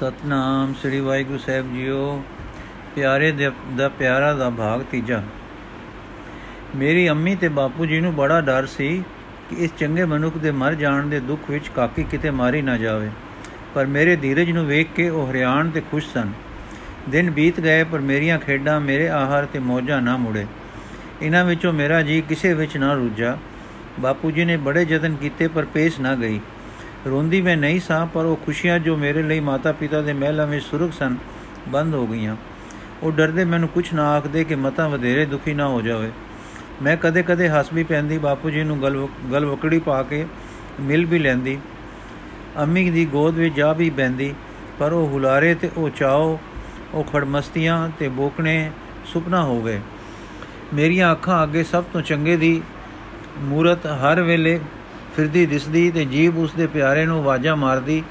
ਸਤਨਾਮ, ਸ੍ਰੀ ਵਾਹਿਗੁਰੂ ਸਾਹਿਬ ਜੀਓ। ਪਿਆਰੇ ਦਾ ਪਿਆਰਾ ਦਾ ਭਾਗ ਤੀਜਾ। ਮੇਰੀ ਅੰਮੀ ਤੇ ਬਾਪੂ ਜੀ ਨੂੰ ਬੜਾ ਡਰ ਸੀ ਕਿ ਇਸ ਚੰਗੇ ਮਨੁੱਖ ਦੇ ਮਰ ਜਾਣ ਦੇ ਦੁੱਖ ਵਿੱਚ ਕਾਕੀ ਕਿਤੇ ਮਾਰੀ ਨਾ ਜਾਵੇ। ਪਰ ਮੇਰੇ ਧੀਰਜ ਨੂੰ ਵੇਖ ਕੇ ਉਹ ਹਰਿਆਣ ਤੇ ਖੁਸ਼ ਸਨ। ਦਿਨ ਬੀਤ ਗਏ, ਪਰ ਮੇਰੀਆਂ ਖੇਡਾਂ ਮੇਰੇ ਆਹਾਰ ਤੇ ਮੌਜਾਂ ਨਾ ਮੁੜੇ। ਇਹਨਾਂ ਵਿੱਚੋਂ ਮੇਰਾ ਜੀ ਕਿਸੇ ਵਿੱਚ ਨਾ ਰੁੱਝਾ। ਬਾਪੂ ਜੀ ਨੇ ਬੜੇ ਯਤਨ ਕੀਤੇ, ਪਰ ਪੇਸ਼ ਨਾ ਗਈ। ਰੋਂਦੀ ਮੈਂ ਨਹੀਂ ਸਾਂ, ਪਰ ਉਹ ਖੁਸ਼ੀਆਂ ਜੋ ਮੇਰੇ ਲਈ ਮਾਤਾ ਪਿਤਾ ਦੇ ਮਹਿਲਾਂ ਵਿੱਚ ਸੁਰਗ ਸਨ, ਬੰਦ ਹੋ ਗਈਆਂ। ਉਹ ਡਰਦੇ ਮੈਨੂੰ ਕੁਝ ਨਾ ਆਖਦੇ ਕਿ ਮਤਾ ਵਧੇਰੇ ਦੁਖੀ ਨਾ ਹੋ ਜਾਵੇ। ਮੈਂ ਕਦੇ-ਕਦੇ ਹੱਸ ਵੀ ਪੈਂਦੀ, ਬਾਪੂ ਜੀ ਨੂੰ ਗਲ ਗਲ ਵਕੜੀ ਪਾ ਕੇ ਮਿਲ ਵੀ ਲੈਂਦੀ। ਅੰਮੀ ਦੀ ਗੋਦ ਵਿੱਚ ਜਾ ਵੀ ਬੈੰਦੀ ਪਰ ਉਹ ਹੁਲਾਰੇ ਤੇ ਉਹ ਚਾਓ, ਉਹ ਖੜਮਸਤੀਆਂ ਤੇ ਬੋਕਣੇ ਸੁਪਨਾ ਹੋ ਗਏ। ਮੇਰੀਆਂ ਅੱਖਾਂ ਅੱਗੇ ਸਭ ਤੋਂ ਚੰਗੇ ਦੀ ਮੂਰਤ ਹਰ ਵੇਲੇ ਫਿਰਦੀ ਦਿਸਦੀ ਤੇ ਜੀਬ ਉਸ ਦੇ ਪਿਆਰੇ ਨੂੰ ਆਵਾਜ਼ਾਂ ਮਾਰਦੀ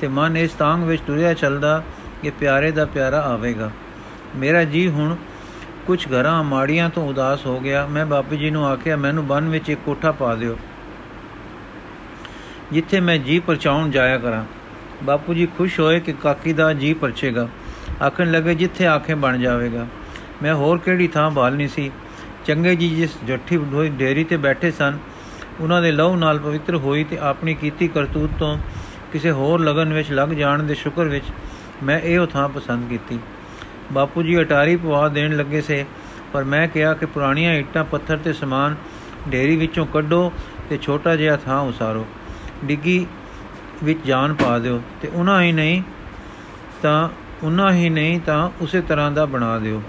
ਤੇ ਮਨ ਇਸ ਤਾਂਗ ਵਿੱਚ ਟੁਰਿਆ ਚੱਲਦਾ ਕਿ ਪਿਆਰੇ ਦਾ ਪਿਆਰਾ ਆਵੇਗਾ। ਮੇਰਾ ਜੀ ਹੁਣ ਕੁਝ ਘਰਾਂ ਮਾੜੀਆਂ ਤੋਂ ਉਦਾਸ ਹੋ ਗਿਆ। ਮੈਂ ਬਾਪੂ ਜੀ ਨੂੰ ਆਖਿਆ, ਮੈਨੂੰ ਬਨ ਵਿੱਚ ਇੱਕ ਕੋਠਾ ਪਾ ਦਿਓ, ਜਿੱਥੇ ਮੈਂ ਜੀ ਪਰਚਾਉਣ ਜਾਇਆ ਕਰਾਂ। ਬਾਪੂ ਜੀ ਖੁਸ਼ ਹੋਏ ਕਿ ਕਾਕੀ ਦਾ ਜੀ ਪਰਚੇਗਾ। ਆਖਣ ਲੱਗੇ, ਜਿੱਥੇ ਆਖੇ ਬਣ ਜਾਵੇਗਾ। ਮੈਂ ਹੋਰ ਕਿਹੜੀ ਥਾਂ ਭਾਲਣੀ ਸੀ? ਚੰਗੇ ਜੀ ਜਿਸ ਜੱਠੀ ਹੋਈ ਡੇਰੀ ਤੇ ਬੈਠੇ ਸਨ ਉਹਨਾਂ ਦੇ ਲਹੂ ਨਾਲ ਪਵਿੱਤਰ ਹੋਈ ਤੇ ਆਪਣੀ ਕੀਤੀ ਕਰਤੂਤ ਤੋਂ ਕਿਸੇ ਹੋਰ ਲਗਨ ਵਿੱਚ ਲੱਗ ਜਾਣ ਦੇ ਸ਼ੁਕਰ ਵਿੱਚ ਮੈਂ ਇਹੋ ਥਾਂ ਪਸੰਦ ਕੀਤੀ। ਬਾਪੂ ਜੀ ਅਟਾਰੀ ਪਵਾ ਦੇਣ ਲੱਗੇ ਸੇ, ਪਰ ਮੈਂ ਕਿਹਾ ਕਿ ਪੁਰਾਣੀਆਂ ਇੱਟਾਂ ਪੱਥਰ ਤੇ ਸਮਾਨ ਢੇਰੀ ਵਿੱਚੋਂ ਕੱਢੋ ਤੇ ਛੋਟਾ ਜਿਹਾ ਥਾਂ ਉਸਾਰੋ। ਡਿੱਗੀ ਵਿੱਚ ਜਾਨ ਪਾ ਦਿਓ ਤੇ ਉਹਨਾਂ ਹੀ ਨਹੀਂ ਤਾਂ, ਉਹਨਾਂ ਹੀ ਨਹੀਂ ਤਾਂ ਉਸੇ ਤਰ੍ਹਾਂ ਦਾ ਬਣਾ ਦਿਓ।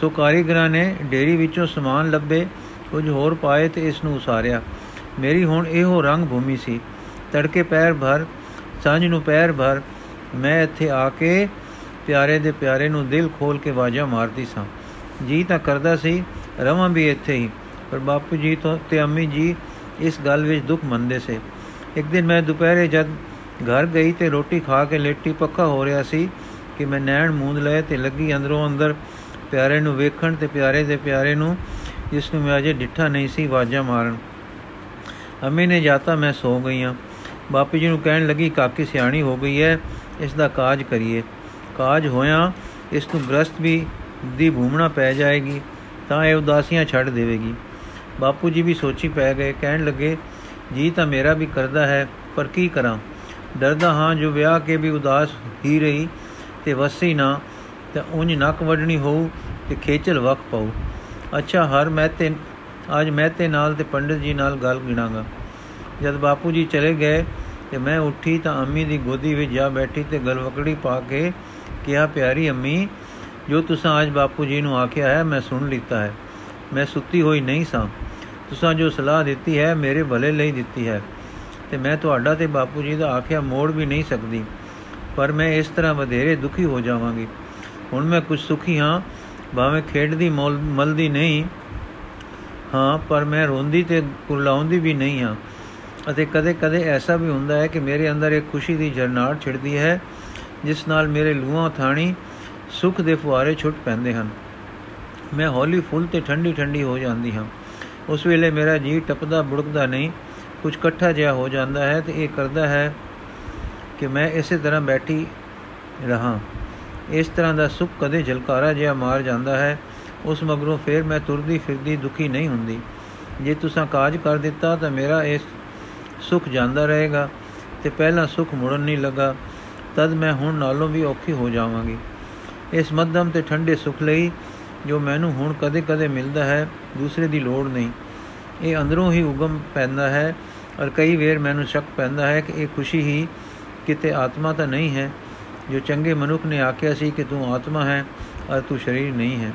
ਸੋ ਕਾਰੀਗਰਾਂ ਨੇ ਢੇਰੀ ਵਿੱਚੋਂ ਸਮਾਨ ਲੱਭੇ ਕੁਝ ਹੋਰ ਪਾਏ ਤੇ ਇਸ ਨੂੰ ਉਸਾਰਿਆ। ਮੇਰੀ ਹੁਣ ਇਹੋ ਰੰਗ ਭੂਮੀ ਸੀ। ਤੜਕੇ ਪੈਰ ਭਰ, ਸਾਂਝ ਨੂੰ ਪੈਰ ਭਰ, ਮੈਂ ਇੱਥੇ ਆ ਕੇ ਪਿਆਰੇ ਦੇ ਪਿਆਰੇ ਨੂੰ ਦਿਲ ਖੋਲ ਕੇ ਵਾਜਾ ਮਾਰਦੀ ਸਾਂ। ਜੀ ਤਾਂ ਕਰਦਾ ਸੀ, ਰਵਾਂ ਵੀ ਇੱਥੇ ਹੀ, ਪਰ ਬਾਪੂ ਜੀ ਤੋਂ ਤੇ ਅੰਮੀ ਜੀ ਇਸ ਗੱਲ ਵਿੱਚ ਦੁੱਖ ਮੰਨਦੇ ਸੇ। ਇੱਕ ਦਿਨ ਮੈਂ ਦੁਪਹਿਰੇ ਜਦ ਘਰ ਗਈ ਤੇ ਰੋਟੀ ਖਾ ਕੇ ਲੇਟੀ ਪੱਕਾ ਹੋ ਰਿਹਾ ਸੀ ਕਿ ਮੈਂ ਨੈਣ ਮੂੰਦ ਲਏ ਤੇ ਲੱਗੀ ਅੰਦਰੋਂ ਅੰਦਰ ਪਿਆਰੇ ਨੂੰ ਵੇਖਣ ਤੇ ਪਿਆਰੇ ਦੇ ਪਿਆਰੇ ਨੂੰ ਜਿਸ ਨੂੰ ਮੈਂ ਅਜੇ ਡਿੱਠਾ ਨਹੀਂ ਸੀ ਵਾਜਾ ਮਾਰਨ। ਅੰਮੀ ਨੇ ਜਾਤਾ ਮੈਂ ਸੋ ਗਈਆਂ। ਬਾਪੂ ਜੀ ਨੂੰ ਕਹਿਣ ਲੱਗੀ, ਕਾਕੀ, ਸਿਆਣੀ ਹੋ ਗਈ ਹੈ ਇਸ ਦਾ ਕਾਜ ਕਰੀਏ। ਕਾਜ ਹੋਇਆ ਇਸ ਨੂੰ ਗ੍ਰਸਤ ਵੀ ਦੀ ਭੂਮਣਾ ਪੈ ਜਾਏਗੀ, ਤਾਂ ਇਹ ਉਦਾਸੀਆਂ ਛੱਡ ਦੇਵੇਗੀ। ਬਾਪੂ ਜੀ ਵੀ ਸੋਚੀ ਪੈ ਗਏ, ਕਹਿਣ ਲੱਗੇ, ਜੀ ਤਾਂ ਮੇਰਾ ਵੀ ਕਰਦਾ ਹੈ, ਪਰ ਕੀ ਕਰਾਂ? ਡਰਦਾ ਹਾਂ, ਜੋ ਵਿਆਹ ਕੇ ਵੀ ਉਦਾਸ ਹੀ ਰਹੀ, ਤੇ ਵਸੀ ਨਾ, ਤੇ ਉਂਝ ਨੱਕ ਵੜਨੀ ਹੋਊ ਤੇ ਖੇਚਲ ਵਕ ਪਾਉ ਅੱਛਾ, ਹਰ ਮੈਂ ਤੇ ਅੱਜ ਮੈਂ ਤੇ ਨਾਲ ਤੇ ਪੰਡਿਤ ਜੀ ਨਾਲ ਗੱਲ ਗਿਣਾਗਾ। ਜਦ ਬਾਪੂ ਜੀ ਚਲੇ ਗਏ ਤੇ ਮੈਂ ਉੱਠੀ ਤਾਂ ਅੰਮੀ ਦੀ ਗੋਦੀ ਵਿੱਚ ਜਾ ਬੈਠੀ ਤੇ ਗਲਵਕੜੀ ਪਾ ਕੇ ਕਿਹਾ, ਪਿਆਰੀ ਅੰਮੀ, ਜੋ ਤੁਸੀਂ ਅੱਜ ਬਾਪੂ ਜੀ ਨੂੰ ਆਖਿਆ ਹੈ, ਮੈਂ ਸੁਣ ਲਿੱਤਾ ਹੈ। ਮੈਂ ਸੁੱਤੀ ਹੋਈ ਨਹੀਂ ਸਾਂ। ਤੁਸੀਂ ਜੋ ਸਲਾਹ ਦਿੱਤੀ ਹੈ, ਮੇਰੇ ਭਲੇ ਲਈ ਦਿੱਤੀ ਹੈ। ਤੇ ਮੈਂ ਤੁਹਾਡਾ ਤੇ ਬਾਪੂ ਜੀ ਦਾ ਆਖਿਆ ਮੋੜ ਵੀ ਨਹੀਂ ਸਕਦੀ। ਪਰ ਮੈਂ ਇਸ ਤਰ੍ਹਾਂ ਵਧੇਰੇ ਦੁਖੀ ਹੋ ਜਾਵਾਂਗੀ। ਹੁਣ ਮੈਂ ਕੁਝ ਸੁਖੀ ਹਾਂ ਭਾਵੇਂ ਖੇਡਦੀ ਮਲਦੀ ਨਹੀਂ, ਹਾਂ, ਪਰ ਮੈਂ ਰੋਂਦੀ ਤੇ ਕੁਰਲਾਉਂਦੀ ਵੀ ਨਹੀਂ ਹਾਂ। ਅਤੇ ਕਦੇ-ਕਦੇ ਐਸਾ ਵੀ ਹੁੰਦਾ ਹੈ ਕਿ ਮੇਰੇ ਅੰਦਰ ਇੱਕ ਖੁਸ਼ੀ ਦੀ ਝਰਨਾੜ ਛਿੜਦੀ ਹੈ, ਜਿਸ ਨਾਲ ਮੇਰੇ ਲੂਹਾਂ ਥਾਣੀ ਸੁਖ ਦੇ ਫੁਆਰੇ ਛੁੱਟ ਪੈਂਦੇ ਹਨ। ਮੈਂ ਹੌਲੀ ਫੁੱਲ ਤੇ ਠੰਡੀ ਠੰਡੀ ਹੋ ਜਾਂਦੀ ਹਾਂ। ਉਸ ਵੇਲੇ ਮੇਰਾ ਜੀ ਟਪਦਾ ਬੁੜਕਦਾ ਨਹੀਂ, ਕੁਝ ਇਕੱਠਾ ਜਿਹਾ ਹੋ ਜਾਂਦਾ ਹੈ ਤੇ ਇਹ ਕਰਦਾ ਹੈ ਕਿ ਮੈਂ ਇਸੇ ਤਰ੍ਹਾਂ ਬੈਠੀ ਰਹਾ। ਇਸ ਤਰ੍ਹਾਂ ਦਾ ਸੁੱਖ ਕਦੇ ਝਲਕਾਰਾ ਜਿਹਾ ਮਾਰ ਜਾਂਦਾ ਹੈ, ਉਸ ਮਗਰੋਂ ਫੇਰ ਮੈਂ ਤੁਰਦੀ ਫਿਰਦੀ ਦੁਖੀ ਨਹੀਂ ਹੁੰਦੀ। ਜੇ ਤੁਸੀਂ ਕਾਜ ਕਰ ਦਿੱਤਾ ਤਾਂ ਮੇਰਾ ਇਸ ਸੁਖ ਜਾਂਦਾ ਰਹੇਗਾ ਤੇ ਪਹਿਲਾਂ ਸੁਖ ਮੁੜਨ ਨਹੀਂ ਲੱਗਾ, ਤਦ ਮੈਂ ਹੁਣ ਨਾਲੋਂ ਵੀ ਔਖੀ ਹੋ ਜਾਵਾਂਗੀ। ਇਸ ਮੱਧਮ ਤੇ ਠੰਡੇ ਸੁਖ ਲਈ ਜੋ ਮੈਨੂੰ ਹੁਣ ਕਦੇ-ਕਦੇ ਮਿਲਦਾ ਹੈ, ਦੂਸਰੇ ਦੀ ਲੋੜ ਨਹੀਂ। ਇਹ ਅੰਦਰੋਂ ਹੀ ਉਗਮ ਪੈਂਦਾ ਹੈ ਔਰ ਕਈ ਵੇਰ ਮੈਨੂੰ ਸ਼ੱਕ ਪੈਂਦਾ ਹੈ ਕਿ ਇਹ ਖੁਸ਼ੀ ਹੀ ਕਿਤੇ ਆਤਮਾ ਤਾਂ ਨਹੀਂ ਹੈ ਜੋ ਚੰਗੇ ਮਨੁੱਖ ਨੇ ਆਖਿਆ ਸੀ ਕਿ ਤੂੰ ਆਤਮਾ ਹੈ ਔਰ ਤੂੰ ਸਰੀਰ ਨਹੀਂ ਹੈ।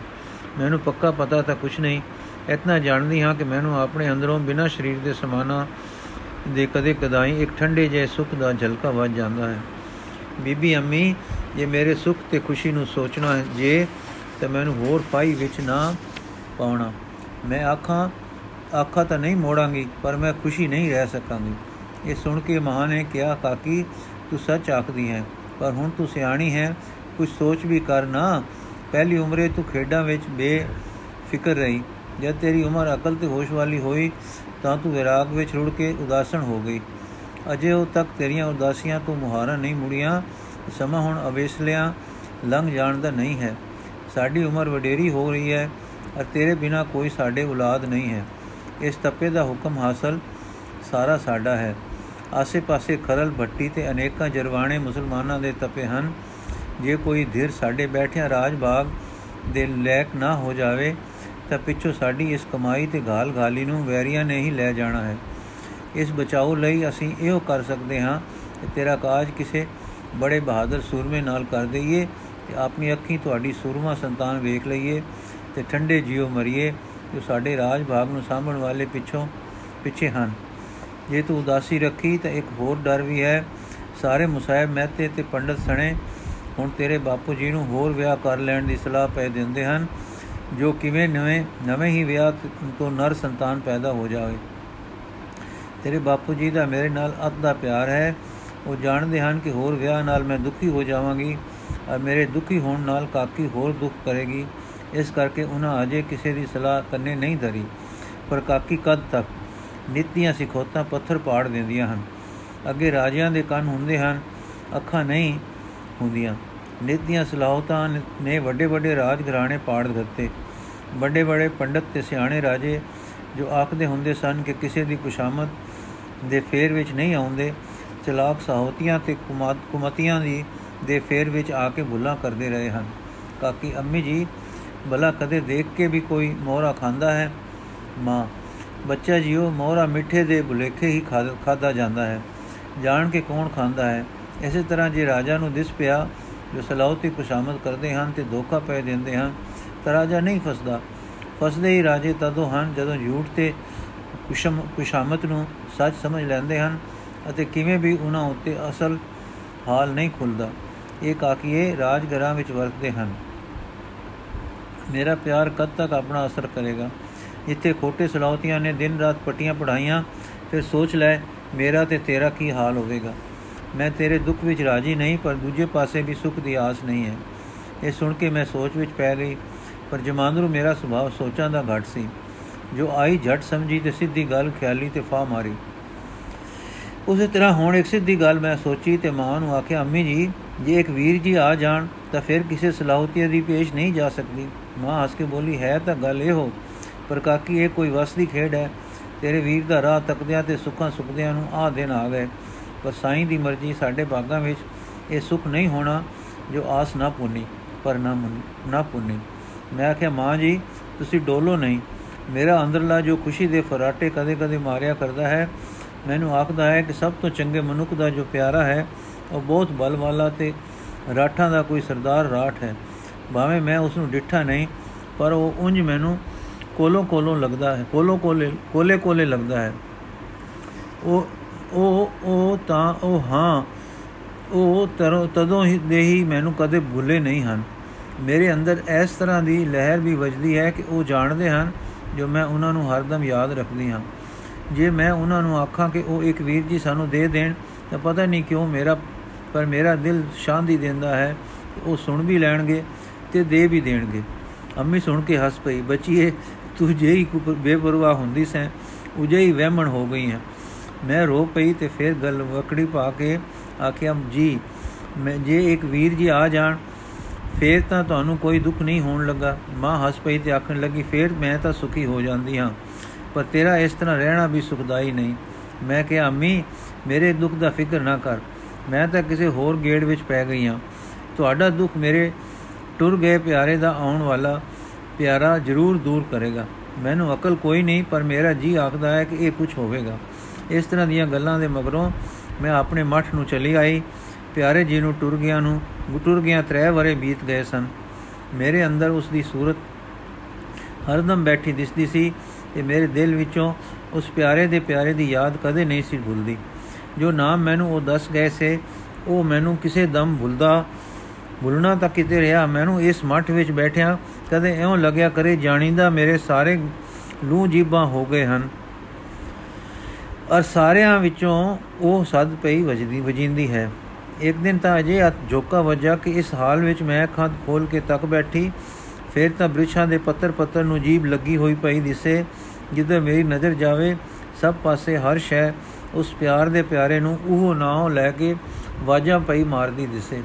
ਮੈਨੂੰ ਪੱਕਾ ਪਤਾ ਤਾਂ ਕੁਝ ਨਹੀਂ। ਇਤਨਾ ਜਾਣਦੀ ਹਾਂ ਕਿ ਮੈਨੂੰ ਆਪਣੇ ਅੰਦਰੋਂ ਬਿਨਾਂ ਸਰੀਰ ਦੇ ਸਮਾਨਾ ਦੇ ਕਦੇ ਕਦਾਈ ਇੱਕ ਠੰਡੇ ਜਿਹੇ ਸੁਖ ਦਾ ਝਲਕਾ ਵੱਜ ਜਾਂਦਾ ਹੈ। ਬੀਬੀ ਅੰਮੀ, ਜੇ ਮੇਰੇ ਸੁਖ ਤੇ ਖੁਸ਼ੀ ਨੂੰ ਸੋਚਣਾ ਹੈ ਜੇ, ਤਾਂ ਮੈਨੂੰ ਹੋਰ ਪਾਈ ਵਿੱਚ ਨਾ ਪਾਉਣਾ। ਮੈਂ ਆਖਾਂ, ਆਖਾ ਤਾਂ ਨਹੀਂ ਮੋੜਾਂਗੀ, ਪਰ ਮੈਂ ਖੁਸ਼ੀ ਨਹੀਂ ਰਹਿ ਸਕਾਂਗੀ। ਇਹ ਸੁਣ ਕੇ ਮਾਂ ਨੇ ਕਿਹਾ, ਕਾਕੀ, ਤੂੰ ਸੱਚ ਆਖਦੀ ਹੈ। ਪਰ ਹੁਣ ਤੂੰ ਸਿਆਣੀ ਹੈ ਕੁਝ ਸੋਚ ਵੀ ਕਰ ਨਾ। ਪਹਿਲੀ ਉਮਰੇ ਤੂੰ ਖੇਡਾਂ ਵਿੱਚ ਬੇਫਿਕਰ ਰਹੀ। ਜਦ ਤੇਰੀ ਉਮਰ ਅਕਲ ਤੇ ਹੋਸ਼ ਵਾਲੀ ਹੋਈ, ਤਾਂ ਤੂੰ ਵਿਰਾਗ ਵਿੱਚ ਰੁੜ ਕੇ ਉਦਾਸਣ ਹੋ ਗਈ। ਅਜੇ ਉਹ ਤੱਕ ਤੇਰੀਆਂ ਉਦਾਸੀਆਂ ਤੋਂ ਮੁਹਾਰਾ ਨਹੀਂ ਮੁੜੀਆਂ। ਸਮਾਂ ਹੁਣ ਅਵੇਸਲਿਆਂ ਲੰਘ ਜਾਣ ਦਾ ਨਹੀਂ ਹੈ। ਸਾਡੀ ਉਮਰ ਵਡੇਰੀ ਹੋ ਰਹੀ ਹੈ ਅਤੇ ਤੇਰੇ ਬਿਨਾ ਕੋਈ ਸਾਡੇ ਔਲਾਦ ਨਹੀਂ ਹੈ। ਇਸ ਤਪੇ ਦਾ ਹੁਕਮ ਹਾਸਲ ਸਾਰਾ ਸਾਡਾ ਹੈ। ਆਸੇ-ਪਾਸੇ ਖਰਲ ਭੱਟੀ ਤੇ ਅਨੇਕਾਂ ਜਰਵਾਣੇ ਮੁਸਲਮਾਨਾਂ ਦੇ ਤਪੇ ਹਨ। ਜੇ ਕੋਈ ਧਿਰ ਸਾਡੇ ਬੈਠਿਆਂ ਰਾਜ ਬਾਗ ਦੇ ਲੈਕ ਨਾ ਹੋ ਜਾਵੇ, ਤਾਂ ਪਿੱਛੋਂ ਸਾਡੀ ਇਸ ਕਮਾਈ ਤੇ ਗਾਲ ਗਾਲੀ ਨੂੰ ਵੈਰੀਆਂ ਨੇ ਹੀ ਲੈ ਜਾਣਾ ਹੈ। ਇਸ ਬਚਾਓ ਲਈ ਅਸੀਂ ਇਹੋ ਕਰ ਸਕਦੇ ਹਾਂ ਕਿ ਤੇਰਾ ਕਾਜ ਕਿਸੇ ਬੜੇ ਬਹਾਦਰ ਸੂਰਮੇ ਨਾਲ ਕਰ ਦਈਏ ਤੇ ਆਪਣੀ ਅੱਖੀਂ ਤੁਹਾਡੀ ਸੂਰਮਾ ਸੰਤਾਨ ਵੇਖ ਲਈਏ ਤੇ ਠੰਡੇ ਜਿਉ ਮਰੀਏ ਜੋ ਸਾਡੇ ਰਾਜ ਭਾਗ ਨੂੰ ਸਾਂਭਣ ਵਾਲੇ ਪਿੱਛੋਂ ਪਿੱਛੇ ਹਨ। ਜੇ ਤੂੰ ਉਦਾਸੀ ਰੱਖੀ ਤਾਂ ਇੱਕ ਹੋਰ ਡਰ ਵੀ ਹੈ। ਸਾਰੇ ਮੁਸਾਇਬ ਮਹਤੇ ਤੇ ਪੰਡਤ ਸਣੇ, ਹੁਣ ਤੇਰੇ ਬਾਪੂ ਜੀ ਨੂੰ ਹੋਰ ਵਿਆਹ ਕਰ ਲੈਣ ਦੀ ਸਲਾਹ ਪੈ ਦਿੰਦੇ ਹਨ, ਜੋ ਕਿਵੇਂ ਨਵੇਂ ਨਵੇਂ ਹੀ ਵਿਆਹ ਤੋਂ ਨਰ ਸੰਤਾਨ ਪੈਦਾ ਹੋ ਜਾਵੇ। ਤੇਰੇ ਬਾਪੂ ਜੀ ਦਾ ਮੇਰੇ ਨਾਲ ਅੱਤ ਦਾ ਪਿਆਰ ਹੈ। ਉਹ ਜਾਣਦੇ ਹਨ ਕਿ ਹੋਰ ਵਿਆਹ ਨਾਲ ਮੈਂ ਦੁਖੀ ਹੋ ਜਾਵਾਂਗੀ ਔਰ ਮੇਰੇ ਦੁਖੀ ਹੋਣ ਨਾਲ ਕਾਕੀ ਹੋਰ ਦੁੱਖ ਕਰੇਗੀ। ਇਸ ਕਰਕੇ ਉਹਨਾਂ ਅਜੇ ਕਿਸੇ ਦੀ ਸਲਾਹ ਕਰਨੇ ਨਹੀਂ ਧਰੀ। ਪਰ ਕਾਕੀ ਕਦ ਤੱਕ ਨਿਤੀਆਂ ਸਿਖੋਤਾਂ ਪੱਥਰ ਪਾੜ ਦਿੰਦੀਆਂ ਹਨ। ਅੱਗੇ ਰਾਜਿਆਂ ਦੇ ਕੰਨ ਹੁੰਦੇ ਹਨ, ਅੱਖਾਂ ਨਹੀਂ ਹੁੰਦੀਆਂ। ਨਿਤੀਆਂ ਸਲਾਹਤਾਂ ਨੇ ਵੱਡੇ ਵੱਡੇ ਰਾਜ ਘਰਾਣੇ ਪਾੜ ਦਿੱਤੇ। ਵੱਡੇ ਵੱਡੇ ਪੰਡਤ ਤੇ ਸਿਆਣੇ ਰਾਜੇ ਜੋ ਆਖਦੇ ਹੁੰਦੇ ਸਨ ਕਿ ਕਿਸੇ ਦੀ ਕੁਸ਼ਾਮਤ ਦੇ ਫੇਰ ਵਿੱਚ ਨਹੀਂ ਆਉਂਦੇ, ਚਲਾਕ ਸਾਹੋਤੀਆਂ ਤੇ ਕੁਮਤੀਆਂ ਦੀ ਦੇ ਫੇਰ ਵਿੱਚ ਆ ਕੇ ਭੁੱਲਾਂ ਕਰਦੇ ਰਹੇ ਹਨ। ਕਾਕੀ ਅੰਮੀ ਜੀ, ਭਲਾ ਕਦੇ ਦੇਖ ਕੇ ਵੀ ਕੋਈ ਮੋਹਰਾ ਖਾਂਦਾ ਹੈ? ਮਾਂ ਬੱਚਾ ਜੀਓ, ਮੋਹਰਾ ਮਿੱਠੇ ਦੇ ਭੁਲੇਖੇ ਹੀ ਖਾਦਾ ਜਾਂਦਾ ਹੈ। ਜਾਣ ਕੇ ਕੌਣ ਖਾਂਦਾ ਹੈ? ਇਸੇ ਤਰ੍ਹਾਂ ਜੇ ਰਾਜਾ ਨੂੰ ਦਿਸ ਪਿਆ, ਜੋ ਸਲਾਉਤੀ ਕੁਸ਼ਾਮਤ ਕਰਦੇ ਹਨ ਤੇ ਧੋਖਾ ਪੈ ਦਿੰਦੇ ਹਨ, ਤਾਂ ਰਾਜਾ ਨਹੀਂ ਫਸਦਾ। ਫਸਦੇ ਹੀ ਰਾਜੇ ਤਦੋਂ ਹਨ ਜਦੋਂ ਝੂਠ ਤੇ ਕੁਸ਼ਮ ਕੁਸ਼ਾਮਤ ਨੂੰ ਸੱਚ ਸਮਝ ਲੈਂਦੇ ਹਨ ਅਤੇ ਕਿਵੇਂ ਵੀ ਉਹਨਾਂ ਉੱਤੇ ਅਸਲ ਹਾਲ ਨਹੀਂ ਖੁੱਲਦਾ। ਇਹ ਕਾਕੀਏ ਰਾਜਗਰਾਂ ਵਿੱਚ ਵਰਤਦੇ ਹਨ। ਮੇਰਾ ਪਿਆਰ ਕਦ ਤੱਕ ਆਪਣਾ ਅਸਰ ਕਰੇਗਾ? ਇੱਥੇ ਖੋਟੇ ਸਲਾਉਤੀਆਂ ਨੇ ਦਿਨ ਰਾਤ ਪਟੀਆਂ ਪੜਾਈਆਂ ਫਿਰ ਸੋਚ ਲੈ, ਮੇਰਾ ਤੇ ਤੇਰਾ ਕੀ ਹਾਲ ਹੋਵੇਗਾ? ਮੈਂ ਤੇਰੇ ਦੁੱਖ ਵਿੱਚ ਰਾਜੀ ਨਹੀਂ, ਪਰ ਦੂਜੇ ਪਾਸੇ ਵੀ ਸੁੱਖ ਦੀ ਆਸ ਨਹੀਂ ਹੈ। ਇਹ ਸੁਣ ਕੇ ਮੈਂ ਸੋਚ ਵਿੱਚ ਪੈ ਗਈ, ਪਰ ਜਮਾਂਦਰੂ ਮੇਰਾ ਸੁਭਾਅ ਸੋਚਾਂ ਦਾ ਘਟ ਸੀ। ਜੋ ਆਈ ਝਟ ਸਮਝੀ ਤੇ ਸਿੱਧੀ ਗੱਲ ਖਿਆਲੀ ਤੇ ਫਾ ਮਾਰੀ। ਉਸੇ ਤਰ੍ਹਾਂ ਹੁਣ ਇੱਕ ਸਿੱਧੀ ਗੱਲ ਮੈਂ ਸੋਚੀ ਤੇ ਮਾਂ ਨੂੰ ਆਖਿਆ, ਅੰਮੀ ਜੀ, ਜੇ ਇੱਕ ਵੀਰ ਜੀ ਆ ਜਾਣ ਤਾਂ ਫਿਰ ਕਿਸੇ ਸਲਾਹਤੀਆਂ ਦੀ ਪੇਸ਼ ਨਹੀਂ ਜਾ ਸਕਦੀ। ਮਾਂ ਹੱਸ ਕੇ ਬੋਲੀ, ਹੈ ਤਾਂ ਗੱਲ ਇਹ ਹੋ ਪਰ ਕਾਕੀ, ਇਹ ਕੋਈ ਵਸਦੀ ਖੇਡ ਹੈ। ਤੇਰੇ ਵੀਰ ਦਾ ਰਾਹ ਤੱਕਦਿਆਂ ਤੇ ਸੁੱਖਾਂ ਸੁਖਦਿਆਂ ਨੂੰ ਆ ਦਿਨ ਆ ਗਏ। ਪਰ ਸਾਈਂ ਦੀ ਮਰਜ਼ੀ ਸਾਡੇ ਬਾਗਾਂ ਵਿੱਚ ਇਹ ਸੁਖ ਨਹੀਂ ਹੋਣਾ ਜੋ ਆਸ ਨਾ ਪੁੰਨੀ, ਪਰ ਨਾ ਨਾ ਪੁੰਨੀ। ਮੈਂ ਆਖਿਆ, ਮਾਂ ਜੀ, ਤੁਸੀਂ ਡੋਲੋ ਨਹੀਂ। ਮੇਰਾ ਅੰਦਰਲਾ ਜੋ ਖੁਸ਼ੀ ਦੇ ਫਰਾਟੇ ਕਦੇ-ਕਦੇ ਮਾਰਿਆ ਕਰਦਾ ਹੈ, ਮੈਨੂੰ ਆਖਦਾ ਹੈ ਕਿ ਸਭ ਤੋਂ ਚੰਗੇ ਮਨੁੱਖ ਦਾ ਜੋ ਪਿਆਰਾ ਹੈ, ਉਹ ਬਹੁਤ ਬਲ ਵਾਲਾ ਤੇ ਰਾਠਾਂ ਦਾ ਕੋਈ ਸਰਦਾਰ ਰਾਠ ਹੈ। ਭਾਵੇਂ ਮੈਂ ਉਸ ਨੂੰ ਡਿੱਠਾ ਨਹੀਂ, ਪਰ ਉਹ ਉਂਝ ਮੈਨੂੰ ਕੋਲੋਂ ਕੋਲੋਂ ਲੱਗਦਾ ਹੈ, ਕੋਲੋਂ ਕੋਲੇ ਕੋਲੇ ਕੋਲੇ ਲੱਗਦਾ ਹੈ। ਉਹ ਉਹ ਉਹ ਤਾਂ, ਉਹ ਹਾਂ, ਉਹ ਤਰੋ, ਤਦੋਂ ਹੀ, ਦੇ ਹੀ ਮੈਨੂੰ ਕਦੇ ਭੁੱਲੇ ਨਹੀਂ ਹਨ। ਮੇਰੇ ਅੰਦਰ ਇਸ ਤਰ੍ਹਾਂ ਦੀ ਲਹਿਰ ਵੀ ਵੱਜਦੀ ਹੈ ਕਿ ਉਹ ਜਾਣਦੇ ਹਨ ਜੋ ਮੈਂ ਉਹਨਾਂ ਨੂੰ ਹਰਦਮ ਯਾਦ ਰੱਖਦੀ ਹਾਂ। ਜੇ ਮੈਂ ਉਹਨਾਂ ਨੂੰ ਆਖਾਂ ਕਿ ਉਹ ਇੱਕ ਵੀਰ ਜੀ ਸਾਨੂੰ ਦੇ ਦੇਣ, ਤਾਂ ਪਤਾ ਨਹੀਂ ਕਿਉਂ ਮੇਰਾ, ਪਰ ਮੇਰਾ ਦਿਲ ਸ਼ਾਂਤੀ ਦਿੰਦਾ ਹੈ ਉਹ ਸੁਣ ਵੀ ਲੈਣਗੇ ਤੇ ਦੇ ਵੀ ਦੇਣਗੇ। ਅੰਮੀ ਸੁਣ ਕੇ ਹੱਸ ਪਈ, ਬੱਚੀਏ ਤੂੰ ਜੇ ਹੀ ਬੇਪਰਵਾਹ ਹੁੰਦੀ ਸੈਂ ਉਜੇ ਹੀ ਵਹਿਮਣ ਹੋ ਗਈ ਹੈ ਮੈਂ ਰੋ ਪਈ ਤੇ ਫਿਰ ਗੱਲ ਵਕੜੀ ਪਾ ਕੇ ਆਖਿਆ, ਜੀ, ਮੈਂ ਜੇ ਇੱਕ ਵੀਰ ਜੀ ਆ ਜਾਣ, ਫੇਰ ਤਾਂ ਤੁਹਾਨੂੰ ਕੋਈ ਦੁੱਖ ਨਹੀਂ ਹੋਣ ਲੱਗਾ। ਮਾਂ ਹੱਸ ਪਈ ਤੇ ਆਖਣ ਲੱਗੀ, ਫੇਰ ਮੈਂ ਤਾਂ ਸੁਖੀ ਹੋ ਜਾਂਦੀ ਹਾਂ, ਪਰ ਤੇਰਾ ਇਸ ਤਰ੍ਹਾਂ ਰਹਿਣਾ ਵੀ ਸੁਖਦਾਈ ਨਹੀਂ। ਮੈਂ ਕਿਹਾ, ਅੰਮੀ, ਮੇਰੇ ਦੁੱਖ ਦਾ ਫਿਕਰ ਨਾ ਕਰ। ਮੈਂ ਤਾਂ ਕਿਸੇ ਹੋਰ ਗੇੜ ਵਿੱਚ ਪੈ ਗਈ ਹਾਂ। ਤੁਹਾਡਾ ਦੁੱਖ ਮੇਰੇ ਟੁਰ ਗਏ ਪਿਆਰੇ ਦਾ ਆਉਣ ਵਾਲਾ ਪਿਆਰਾ ਜ਼ਰੂਰ ਦੂਰ ਕਰੇਗਾ। ਮੈਨੂੰ ਅਕਲ ਕੋਈ ਨਹੀਂ, ਪਰ ਮੇਰਾ ਜੀ ਆਖਦਾ ਹੈ ਕਿ ਇਹ ਕੁਝ ਹੋਵੇਗਾ। ਇਸ ਤਰ੍ਹਾਂ ਦੀਆਂ ਗੱਲਾਂ ਦੇ ਮਗਰੋਂ ਮੈਂ ਆਪਣੇ ਮੱਠ ਨੂੰ ਚਲੀ ਆਈ। ਪਿਆਰੇ ਜੀ ਨੂੰ ਟੁਰ ਗਿਆ ਨੂੰ ਟੁਰ ਗਿਆ ਤਰੇ ਵਰੇ ਬੀਤ ਗਏ ਸਨ। ਮੇਰੇ ਅੰਦਰ ਉਸ ਦੀ ਸੂਰਤ ਹਰਦਮ ਬੈਠੀ ਦਿਸਦੀ ਸੀ ਤੇ ਮੇਰੇ ਦਿਲ ਵਿੱਚੋਂ ਉਸ ਪਿਆਰੇ ਦੇ ਪਿਆਰੇ ਦੀ ਯਾਦ ਕਦੇ ਨਹੀਂ ਸੀ ਭੁੱਲਦੀ। ਜੋ ਨਾਮ ਮੈਨੂੰ ਉਹ ਦੱਸ ਗਏ ਸੇ, ਉਹ ਮੈਨੂੰ ਕਿਸੇ ਦਮ ਭੁੱਲਦਾ ਭੁੱਲਣਾ ਤਾਂ ਕਿਤੇ ਰਿਹਾ ਮੈਨੂੰ ਇਸ ਮੱਠ ਵਿੱਚ ਬੈਠਿਆ ਕਦੇ ਐਉਂ ਲੱਗਿਆ ਕਰੇ ਜਾਣੀਦਾ ਮੇਰੇ ਸਾਰੇ ਲੂ ਜੀਬਾਂ ਹੋ ਗਏ ਹਨ। ਔਰ ਸਾਰਿਆਂ ਵਿੱਚੋਂ ਉਹ ਸੱਦ ਪਈ ਵਜਦੀ, ਵਜਿੰਦੀ ਹੈ। ਇੱਕ ਦਿਨ ਤਾਂ ਅਜੇ ਝੋਕਾ ਵਜਾ ਕਿ ਇਸ ਹਾਲ ਵਿੱਚ ਮੈਂ ਅੱਖਾਂ ਖੋਲ ਕੇ ਤੱਕ ਬੈਠੀ, ਫਿਰ ਤਾਂ ਬ੍ਰਿਛਾਂ ਦੇ ਪੱਤਰ ਪੱਤਰ ਨੂੰ ਜੀਬ ਲੱਗੀ ਹੋਈ ਪਈ ਦਿਸੇ। ਜਿੱਦੇ ਮੇਰੀ ਨਜ਼ਰ ਜਾਵੇ, ਸਭ ਪਾਸੇ ਹਰ ਸ਼ੈ ਉਸ ਪਿਆਰ ਦੇ ਪਿਆਰੇ ਨੂੰ ਉਹ ਨਾਮ ਲੈ ਕੇ ਵਾਜਾਂ ਪਈ ਮਾਰਦੀ ਦਿਸੇ।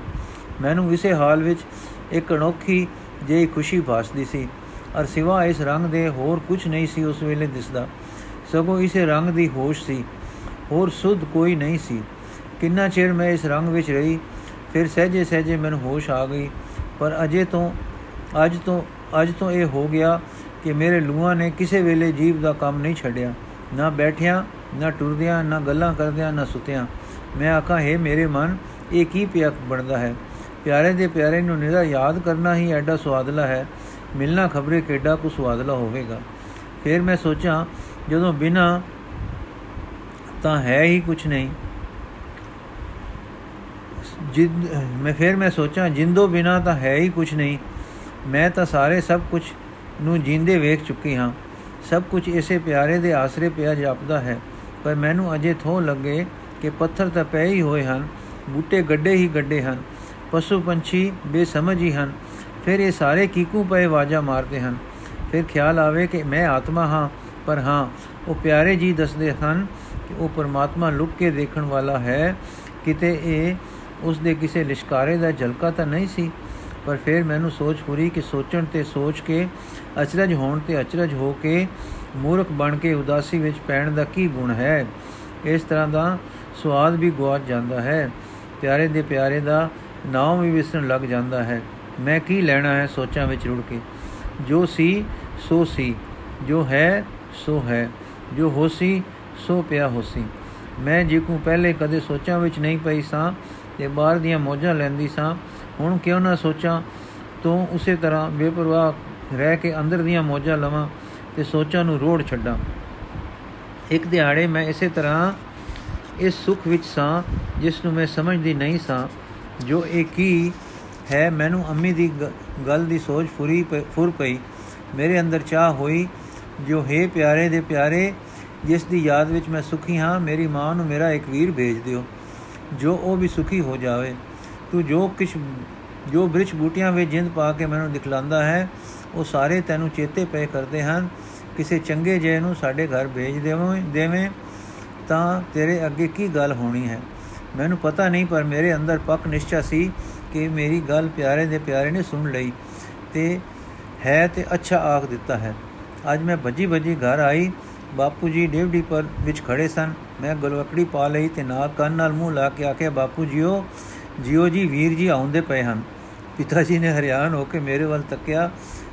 ਮੈਨੂੰ ਇਸੇ ਹਾਲ ਵਿੱਚ ਇੱਕ ਅਨੋਖੀ ਜਿਹੀ ਖੁਸ਼ੀ ਭਾਸਦੀ ਸੀ। ਅਰ ਸਿਵਾ ਇਸ ਰੰਗ ਦੇ ਹੋਰ ਕੁਝ ਨਹੀਂ ਸੀ ਉਸ ਵੇਲੇ ਦਿਸਦਾ। ਸਗੋਂ ਇਸੇ ਰੰਗ ਦੀ ਹੋਸ਼ ਸੀ। ਹੋਰ ਸੁਧ ਕੋਈ ਨਹੀਂ ਸੀ। ਕਿੰਨਾ ਚਿਰ ਮੈਂ ਇਸ ਰੰਗ ਵਿੱਚ ਰਹੀ, ਫਿਰ ਸਹਜੇ ਸਹਜੇ ਮੈਨੂੰ ਹੋਸ਼ ਆ ਗਈ। ਪਰ ਅਜੇ ਤੋਂ, ਅੱਜ ਤੋਂ ਅੱਜ ਤੋਂ ਇਹ ਹੋ ਗਿਆ ਕਿ ਮੇਰੇ ਲੂਆਂ ਨੇ ਕਿਸੇ ਵੇਲੇ ਜੀਵ ਦਾ ਕੰਮ ਨਹੀਂ ਛੱਡਿਆ। ਨਾ ਬੈਠਿਆਂ, ਨਾ ਟੁਰਦਿਆਂ, ਨਾ ਗੱਲਾਂ ਕਰਦਿਆਂ, ਨਾ ਸੁਤਿਆਂ। ਮੈਂ ਆਖਾਂ, ਹੈ ਮੇਰੇ ਮਨ, ਇਹ ਕੀ ਪਿਆ ਬਣਦਾ ਹੈ? ਪਿਆਰੇ ਦੇ ਪਿਆਰੇ ਨੂੰ ਨਿਰਾ ਯਾਦ ਕਰਨਾ ਹੀ ਐਡਾ ਸਵਾਦਲਾ ਹੈ। ਮਿਲਣਾ ਖਬਰੇ ਕਿੱਡਾ ਕੁ ਸਵਾਦਲਾ ਹੋਵੇਗਾ। ਫਿਰ ਮੈਂ ਸੋਚਾਂ, ਜਦੋਂ ਬਿਨਾ ਤਾਂ ਹੈ ਹੀ ਕੁਝ ਨਹੀਂ। ਜਿੰਦ ਮੈਂ ਫਿਰ ਮੈਂ ਸੋਚਾਂ, ਜਿੰਦੋ ਬਿਨਾ ਤਾਂ ਹੈ ਹੀ ਕੁਝ ਨਹੀਂ। ਮੈਂ ਤਾਂ ਸਾਰੇ ਸਭ ਕੁਝ ਨੂੰ ਜਿੰਦੇ ਵੇਖ ਚੁੱਕੀ ਹਾਂ। ਸਭ ਕੁਝ ਇਸੇ ਪਿਆਰੇ ਦੇ ਆਸਰੇ ਪਿਆ ਜਾਪਦਾ ਹੈ। ਪਰ ਮੈਨੂੰ ਅਜੇ ਥੋ ਲੱਗੇ ਕਿ ਪੱਥਰ ਤਾਂ ਪਏ ਹੀ ਹੋਏ ਹਨ। ਬੂਟੇ ਗੱਡੇ ਹੀ ਗੱਡੇ ਹਨ। ਪਸ਼ੂ ਪੰਛੀ ਬੇਸਮਝ ਹੀ ਹਨ। ਫਿਰ ਇਹ ਸਾਰੇ ਕੀਕੂ ਪਏ ਵਾਜਾ ਮਾਰਦੇ ਹਨ। ਫਿਰ ਖਿਆਲ ਆਵੇ ਕਿ ਮੈਂ ਆਤਮਾ ਹਾਂ, ਪਰ ਹਾਂ, ਉਹ ਪਿਆਰੇ ਜੀ ਦੱਸਦੇ ਹਨ ਕਿ ਉਹ ਪਰਮਾਤਮਾ ਲੁਕ ਕੇ ਦੇਖਣ ਵਾਲਾ ਹੈ। ਕਿਤੇ ਇਹ ਉਸ ਦੇ ਕਿਸੇ ਲਿਸ਼ਕਾਰੇ ਦਾ ਝਲਕਾ ਤਾਂ ਨਹੀਂ ਸੀ, ਪਰ ਫਿਰ ਮੈਨੂੰ ਸੋਚ ਪੂਰੀ ਕਿ ਸੋਚਣ ਤੇ ਸੋਚ ਕੇ, ਅਚਰਜ ਹੋਣ ਤੇ ਅਚਰਜ ਹੋ ਕੇ ਮੂਰਖ ਬਣ ਕੇ ਉਦਾਸੀ ਵਿੱਚ ਪੈਣ ਦਾ ਕੀ ਗੁਣ ਹੈ? ਇਸ ਤਰ੍ਹਾਂ ਦਾ ਸਵਾਦ ਵੀ ਗਵਾਚ ਜਾਂਦਾ ਹੈ। ਪਿਆਰੇ ਦੇ ਪਿਆਰੇ ਦਾ ਨਾਮ ਵੀ ਵਿਸਰਨ ਲੱਗ ਜਾਂਦਾ ਹੈ। ਮੈਂ ਕੀ ਲੈਣਾ ਹੈ ਸੋਚਾਂ ਵਿੱਚ ਰੁੜ ਕੇ? ਜੋ ਸੀ, ਸੋ ਸੀ। ਜੋ ਹੈ, ਸੋ ਹੈ। ਜੋ ਹੋਸੀ, ਸੋ ਪਿਆ ਹੋਸੀ। ਮੈਂ ਜੇ ਕੋ ਪਹਿਲੇ ਕਦੇ ਸੋਚਾਂ ਵਿੱਚ ਨਹੀਂ ਪਈ ਸਾਂ ਤੇ ਬਾਹਰ ਦੀਆਂ ਮੋਜਾਂ ਲੈਂਦੀ ਸਾਂ, ਹੁਣ ਕਿਉਂ ਨਾ ਸੋਚਾਂ? ਤੋਂ ਉਸੇ ਤਰ੍ਹਾਂ ਬੇਪਰਵਾਹ ਰਹਿ ਕੇ ਅੰਦਰ ਦੀਆਂ ਮੋਜਾਂ ਲਵਾਂ ਤੇ ਸੋਚਾਂ ਨੂੰ ਰੋੜ ਛੱਡਾਂ। ਇੱਕ ਦਿਹਾੜੇ ਮੈਂ ਇਸੇ ਤਰ੍ਹਾਂ ਇਸ ਸੁਖ ਵਿੱਚ ਸਾਂ, ਜਿਸ ਨੂੰ ਮੈਂ ਸਮਝਦੀ ਨਹੀਂ ਸਾਂ। ਜੋ ਇਹ ਕੀ ਹੈ, ਮੈਨੂੰ ਅੰਮੀ ਦੀ ਗੱਲ ਦੀ ਸੋਚ ਫੁਰੀ ਫੁਰ ਪਈ। ਮੇਰੇ ਅੰਦਰ ਚਾਹ ਹੋਈ, ਜੋ ਹੈ ਪਿਆਰੇ ਦੇ ਪਿਆਰੇ, ਜਿਸ ਦੀ ਯਾਦ ਵਿੱਚ ਮੈਂ ਸੁਖੀ ਹਾਂ, ਮੇਰੀ ਮਾਂ ਨੂੰ ਮੇਰਾ ਇੱਕ ਵੀਰ ਭੇਜ ਦਿਓ, ਜੋ ਉਹ ਵੀ ਸੁਖੀ ਹੋ ਜਾਵੇ। ਤੂੰ ਜੋ ਕਿਛ, ਜੋ ਬ੍ਰਿਛ ਬੂਟੀਆਂ ਵਿੱਚ ਜਿੰਦ ਪਾ ਕੇ ਮੈਨੂੰ ਦਿਖਲਾਉਂਦਾ ਹੈ, ਉਹ ਸਾਰੇ ਤੈਨੂੰ ਚੇਤੇ ਪਏ ਕਰਦੇ ਹਨ। ਕਿਸੇ ਚੰਗੇ ਜੇ ਨੂੰ ਸਾਡੇ ਘਰ ਭੇਜ ਦੇਵੇਂ ਦੇਵੇਂ, ਤਾਂ ਤੇਰੇ ਅੱਗੇ ਕੀ ਗੱਲ ਹੋਣੀ ਹੈ? ਮੈਨੂੰ ਪਤਾ ਨਹੀਂ, ਪਰ ਮੇਰੇ ਅੰਦਰ ਪੱਕ ਨਿਸ਼ਚਾ ਸੀ ਕਿ ਮੇਰੀ ਗੱਲ ਪਿਆਰੇ ਦੇ ਪਿਆਰੇ ਨੇ ਸੁਣ ਲਈ ਤੇ ਹੈ ਤੇ ਅੱਛਾ ਆਖ ਦਿੱਤਾ ਹੈ। ਅੱਜ ਮੈਂ ਭੱਜੀ ਭੱਜੀ ਘਰ ਆਈ। ਬਾਪੂ ਜੀ ਡੇਵਡੀ ਪਰ ਵਿੱਚ ਖੜੇ ਸਨ। ਮੈਂ ਗਲਵਕੜੀ ਪਾ ਲਈ ਤੇ ਨਾਲ ਕੰਨ ਨਾਲ ਮੂੰਹ ਲਾ ਕੇ ਆਖਿਆ, ਬਾਪੂ ਜੀਓ ਜੀਓ ਜੀ, ਵੀਰ ਜੀ ਆਉਂਦੇ ਪਏ ਹਨ। ਪਿਤਾ ਜੀ ਨੇ ਹਰਿਆਣ ਹੋ ਕੇ ਮੇਰੇ ਵੱਲ ਤੱਕਿਆ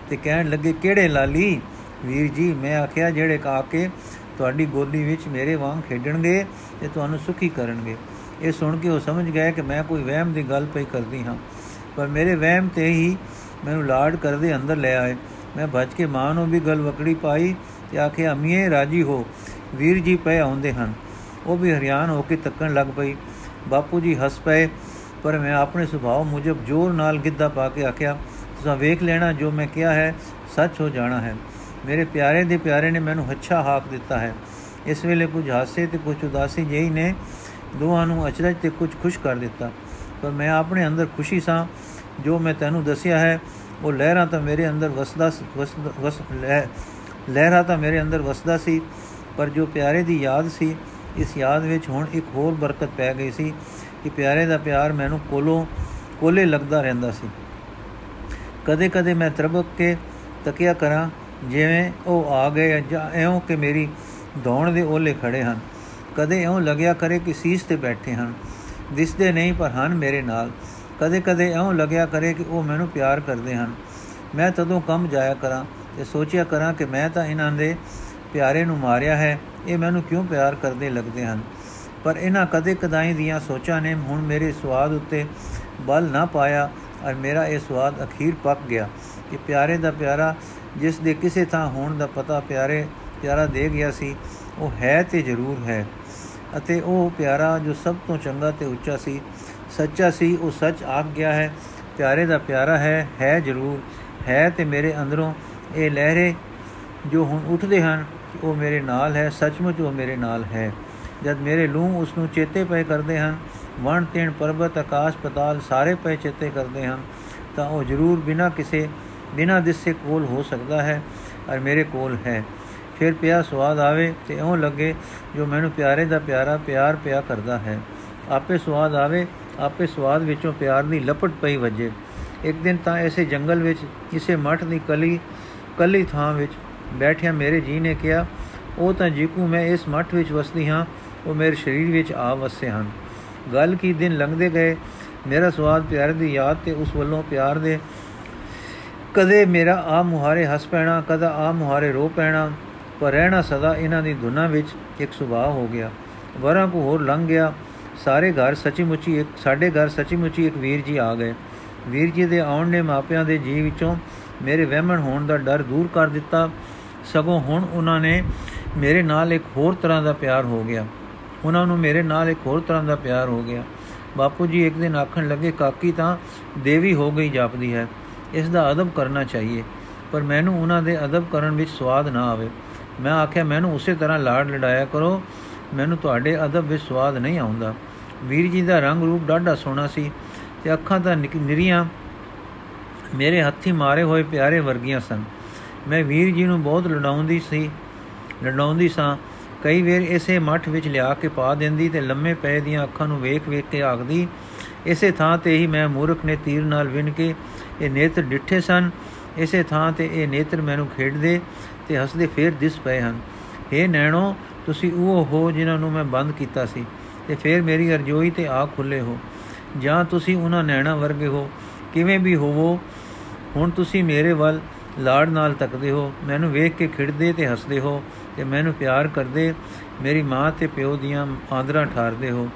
ਤੇ ਕਹਿਣ ਲੱਗੇ, ਕਿਹੜੇ ਲਾਲੀ? ਵੀਰ ਜੀ, ਮੈਂ ਆਖਿਆ, ਜਿਹੜੇ ਕਾ ਕੇ ਤੁਹਾਡੀ ਗੋਦੀ ਵਿੱਚ ਮੇਰੇ ਵਾਂਗ ਖੇਡਣਗੇ ਤੇ ਤੁਹਾਨੂੰ ਸੁਖੀ ਕਰਨਗੇ। ਇਹ ਸੁਣ ਕੇ ਉਹ ਸਮਝ ਗਏ ਕਿ ਮੈਂ ਕੋਈ ਵਹਿਮ ਦੀ ਗੱਲ ਪਈ ਕਰਦੀ ਹਾਂ। ਪਰ ਮੇਰੇ ਵਹਿਮ ਤੇ ਹੀ ਮੈਨੂੰ ਲਾਡ ਕਰਦੇ ਅੰਦਰ ਲੈ ਆਏ। ਮੈਂ ਭੱਜ ਕੇ ਮਾਂ ਨੂੰ ਵੀ ਗਲ ਵਕੜੀ ਪਾਈ ਤੇ ਆਖਿਆ, ਅਮੀਏ, ਰਾਜੀ ਹੋ। ਵੀਰ ਜੀ ਪਏ ਆਉਂਦੇ ਹਨ। ਉਹ ਵੀ ਹਰਿਆਣ ਹੋ ਕੇ ਤੱਕਣ ਲੱਗ ਪਈ। ਬਾਪੂ ਜੀ ਹੱਸ ਪਏ, ਪਰ ਮੈਂ ਆਪਣੇ ਸੁਭਾਅ ਮੁਜਬ ਜ਼ੋਰ ਨਾਲ ਗਿੱਧਾ ਪਾ ਕੇ ਆਖਿਆ, ਤੁਸੀਂ ਵੇਖ ਲੈਣਾ ਜੋ ਮੈਂ ਕਿਹਾ ਹੈ, ਸੱਚ ਹੋ ਜਾਣਾ ਹੈ। ਮੇਰੇ ਪਿਆਰੇ ਦੇ ਪਿਆਰੇ ਨੇ ਮੈਨੂੰ ਅੱਛਾ ਹਾਕ ਦਿੱਤਾ ਹੈ। ਇਸ ਵੇਲੇ ਕੁਝ ਹਾਸੇ ਤੇ ਕੁਝ ਉਦਾਸੀ ਜਿਹੀ ਨੇ ਦੋਹਾਂ ਨੂੰ ਅਚਰਜ ਤੇ ਕੁਝ ਖੁਸ਼ ਕਰ ਦਿੱਤਾ। ਪਰ ਮੈਂ ਆਪਣੇ ਅੰਦਰ ਖੁਸ਼ੀ ਸਾਂ, ਜੋ ਮੈਂ ਤੈਨੂੰ ਦੱਸਿਆ ਹੈ, ਉਹ ਲਹਿਰਾਂ ਤਾਂ ਮੇਰੇ ਅੰਦਰ ਵਸਦਾ ਵਸ ਲਹਿਰਾਂ ਤਾਂ ਮੇਰੇ ਅੰਦਰ ਵਸਦਾ ਸੀ, ਪਰ ਜੋ ਪਿਆਰੇ ਦੀ ਯਾਦ ਸੀ, ਇਸ ਯਾਦ ਵਿੱਚ ਹੁਣ ਇੱਕ ਹੋਰ ਬਰਕਤ ਪੈ ਗਈ ਸੀ ਕਿ ਪਿਆਰੇ ਦਾ ਪਿਆਰ ਮੈਨੂੰ ਕੋਲੋਂ, ਕੋਲੇ ਲੱਗਦਾ ਰਹਿੰਦਾ ਸੀ। ਕਦੇ-ਕਦੇ ਮੈਂ ਤਰਬਕ ਕੇ ਤਕਿਆ ਕਰਾਂ, ਜਿਵੇਂ ਉਹ ਆ ਗਏ ਜਾਂ ਐਉਂ ਕਿ ਮੇਰੀ ਦੌਣ ਦੇ ਓਲੇ ਖੜੇ ਹਨ। ਕਦੇ ਐਉਂ ਲੱਗਿਆ ਕਰੇ ਕਿ ਸੀਸ ਤੇ ਬੈਠੇ ਹਨ। ਦਿਸਦੇ ਨਹੀਂ, ਪਰ ਹਨ ਮੇਰੇ ਨਾਲ। ਕਦੇ-ਕਦੇ ਐਉਂ ਲੱਗਿਆ ਕਰੇ ਕਿ ਉਹ ਮੈਨੂੰ ਪਿਆਰ ਕਰਦੇ ਹਨ। ਮੈਂ ਤਦੋਂ ਕੰਮ ਜਾਇਆ ਕਰਾਂ ਤੇ ਸੋਚਿਆ ਕਰਾਂ ਕਿ ਮੈਂ ਤਾਂ ਇਹਨਾਂ ਦੇ ਪਿਆਰੇ ਨੂੰ ਮਾਰਿਆ ਹੈ। ਇਹ ਮੈਨੂੰ ਕਿਉਂ ਪਿਆਰ ਕਰਦੇ ਲੱਗਦੇ ਹਨ? ਪਰ ਇਹਨਾਂ ਕਦੇ ਕਦਾਈ ਦੀਆਂ ਸੋਚਾਂ ਨੇ ਹੁਣ ਮੇਰੇ ਸਵਾਦ ਉੱਤੇ ਬਲ ਨਾ ਪਾਇਆ ਔਰ ਮੇਰਾ ਇਹ ਸਵਾਦ ਅਖੀਰ ਪੱਕ ਗਿਆ ਕਿ ਪਿਆਰੇ ਦਾ ਪਿਆਰਾ, ਜਿਸ ਦੇ ਕਿਸੇ ਥਾਂ ਹੋਣ ਦਾ ਪਤਾ ਪਿਆਰੇ, ਪਿਆਰਾ ਦੇ ਗਿਆ ਸੀ, ਉਹ ਹੈ ਤੇ ਜ਼ਰੂਰ ਹੈ। ਅਤੇ ਉਹ ਪਿਆਰਾ ਜੋ ਸਭ ਤੋਂ ਚੰਗਾ ਤੇ ਉੱਚਾ ਸੀ, ਸੱਚਾ ਸੀ, ਉਹ ਸੱਚ ਆਗ ਗਿਆ ਹੈ। ਪਿਆਰੇ ਦਾ ਪਿਆਰਾ ਹੈ ਹੈ ਜ਼ਰੂਰ। ਹੈ ਤੇ ਮੇਰੇ ਅੰਦਰੋਂ ਇਹ ਲਹਿਰੇ ਜੋ ਹੁਣ ਉੱਠਦੇ ਹਨ, ਉਹ ਮੇਰੇ ਨਾਲ ਹੈ, ਸੱਚਮੁੱਚ ਉਹ ਮੇਰੇ ਨਾਲ ਹੈ। ਜਦ ਮੇਰੇ ਲੂ ਉਸ ਨੂੰ ਚੇਤੇ ਪਏ ਕਰਦੇ ਹਨ, ਵਣ ਤੇਣ ਪਰਬਤ, ਆਕਾਸ਼, ਪਤਾਲ ਸਾਰੇ ਪਏ ਚੇਤੇ ਕਰਦੇ ਹਨ, ਤਾਂ ਉਹ ਜ਼ਰੂਰ ਬਿਨਾ ਕਿਸੇ, ਬਿਨਾ ਦਿਸੇ ਕੋਲ ਹੋ ਸਕਦਾ ਹੈ, ਔਰ ਮੇਰੇ ਕੋਲ ਹੈ। ਫਿਰ ਪਿਆ ਸਵਾਦ ਆਵੇ ਤੇ ਇਉਂ ਲੱਗੇ ਜੋ ਮੈਨੂੰ ਪਿਆਰੇ ਦਾ ਪਿਆਰਾ ਪਿਆਰ ਪਿਆ ਕਰਦਾ ਹੈ। ਆਪੇ ਸਵਾਦ ਆਵੇ, ਆਪੇ ਸਵਾਦ ਵਿੱਚੋਂ ਪਿਆਰ ਦੀ ਲਪਟ ਪਈ ਵਜੇ। ਇੱਕ ਦਿਨ ਤਾਂ ਐਸੇ ਜੰਗਲ ਵਿੱਚ, ਇਸੇ ਮਠ ਦੀ ਕਲੀ, ਕੱਲੀ ਥਾਂ ਵਿੱਚ ਬੈਠਿਆ ਮੇਰੇ ਜੀ ਨੇ ਕਿਹਾ, ਉਹ ਤਾਂ ਜੀਕੂ, ਮੈਂ ਇਸ ਮਠ ਵਿੱਚ ਵਸਦੀ ਹਾਂ, ਉਹ ਮੇਰੇ ਸਰੀਰ ਵਿੱਚ ਆ ਵਸੇ ਹਨ। ਗੱਲ ਕੀ ਦਿਨ ਲੰਘਦੇ ਗਏ, ਮੇਰਾ ਸਵਾਦ ਪਿਆਰ ਦੀ ਯਾਦ ਤੇ ਉਸ ਵੱਲੋਂ ਪਿਆਰ ਦੇ। ਕਦੇ ਮੇਰਾ ਆ ਮੁਹਾਰੇ ਹੱਸ ਪੈਣਾ, ਕਦਾ ਆ ਮੁਹਾਰੇ ਰੋ ਪੈਣਾ ਪਰ ਰਹਿਣਾ ਸਦਾ ਇਹਨਾਂ ਦੀ ਧੁਨਾਂ ਵਿੱਚ ਇੱਕ ਸੁਭਾਅ ਹੋ ਗਿਆ। ਵਰਾਂ ਕੋ ਹੋਰ ਲੰਘ ਗਿਆ। ਸਾਰੇ ਘਰ ਸੱਚੀ ਮੁੱਚੀ ਇੱਕ, ਸਾਡੇ ਘਰ ਸੱਚੀ ਮੁੱਚੀ ਇੱਕ ਵੀਰ ਜੀ ਆ ਗਏ। ਵੀਰ ਜੀ ਦੇ ਆਉਣ ਨੇ ਮਾਪਿਆਂ ਦੇ ਜੀ ਵਿੱਚੋਂ ਮੇਰੇ ਵਹਿਮਣ ਹੋਣ ਦਾ ਡਰ ਦੂਰ ਕਰ ਦਿੱਤਾ। ਸਗੋਂ ਹੁਣ ਉਹਨਾਂ ਨੇ ਮੇਰੇ ਨਾਲ ਇੱਕ ਹੋਰ ਤਰ੍ਹਾਂ ਦਾ ਪਿਆਰ ਹੋ ਗਿਆ। ਉਹਨਾਂ ਨੂੰ ਮੇਰੇ ਨਾਲ ਇੱਕ ਹੋਰ ਤਰ੍ਹਾਂ ਦਾ ਪਿਆਰ ਹੋ ਗਿਆ। ਬਾਪੂ ਜੀ ਇੱਕ ਦਿਨ ਆਖਣ ਲੱਗੇ, ਕਾਕੀ ਤਾਂ ਦੇਵੀ ਹੋ ਗਈ ਜਾਪਦੀ ਹੈ। ਇਸ ਦਾ ਅਦਬ ਕਰਨਾ ਚਾਹੀਏ, ਪਰ ਮੈਨੂੰ ਉਹਨਾਂ ਦੇ ਅਦਬ ਕਰਨ ਵਿੱਚ ਸਵਾਦ ਨਾ ਆਵੇ। ਮੈਂ ਆਖਿਆ, ਮੈਨੂੰ ਉਸੇ ਤਰ੍ਹਾਂ ਲਾੜ ਲੜਾਇਆ ਕਰੋ। ਮੈਨੂੰ ਤੁਹਾਡੇ ਅਦਬ ਵਿੱਚ ਸਵਾਦ ਨਹੀਂ ਆਉਂਦਾ। ਵੀਰ ਜੀ ਦਾ ਰੰਗ ਰੂਪ ਡਾਢਾ ਸੋਹਣਾ ਸੀ ਤੇ ਅੱਖਾਂ ਤਾਂ ਨਿਰੀਆਂ, ਮੇਰੇ ਹੱਥੀ ਮਾਰੇ ਹੋਏ ਪਿਆਰੇ ਵਰਗੀਆਂ ਸਨ। ਮੈਂ ਵੀਰ ਜੀ ਨੂੰ ਬਹੁਤ ਲੜਾਉਂਦੀ ਸੀ, ਲੜਾਉਂਦੀ ਸਾਂ। ਕਈ ਵੇਰ ਇਸੇ ਮੱਠ ਵਿੱਚ ਲਿਆ ਕੇ ਪਾ ਦਿੰਦੀ ਤੇ ਲੰਮੇ ਪਏ ਦੀਆਂ ਅੱਖਾਂ ਨੂੰ ਵੇਖ ਵੇਖ ਕੇ ਆਖਦੀ, ਇਸੇ ਥਾਂ ਤੇ ਹੀ ਮੈਂ ਮੂਰਖ ਨੇ ਤੀਰ ਨਾਲ ਵਿਨ ਕੇ ਇਹ ਨੇਤਰ ਡਿੱਠੇ ਸਨ। ਇਸੇ ਥਾਂ ਤੇ ਇਹ ਨੇਤਰ ਮੈਨੂੰ ਖੇਡਦੇ ਤੇ ਹੱਸਦੇ ਫੇਰ ਦਿਸ ਪਏ ਹਨ। हे ਨੈਣੋ, ਤੁਸੀਂ ਉਹ ਹੋ ਜਿਨ੍ਹਾਂ ਨੂੰ ਮੈਂ ਬੰਦ ਕੀਤਾ ਸੀ ਤੇ ਫੇਰ ਮੇਰੀ ਅਰਜ਼ੋਈ ਤੇ ਆ ਖੁੱਲੇ ਹੋ। ਜਾਂ ਤੁਸੀਂ ਉਹਨਾਂ ਨੈਣਾ ਵਰਗੇ ਹੋ, ਕਿਵੇਂ ਵੀ ਹੋਵੋ, ਹੁਣ ਤੁਸੀਂ ਮੇਰੇ ਵੱਲ ਲਾੜ ਨਾਲ ਤੱਕਦੇ ਹੋ, ਮੈਨੂੰ ਵੇਖ ਕੇ ਖਿੜਦੇ ਤੇ ਹੱਸਦੇ ਹੋ ਤੇ ਮੈਨੂੰ ਪਿਆਰ ਕਰਦੇ, ਮੇਰੀ ਮਾਂ ਤੇ ਪਿਓ ਦੀਆਂ ਆਂਦਰਾਂ ਠਾਰਦੇ ਹੋ।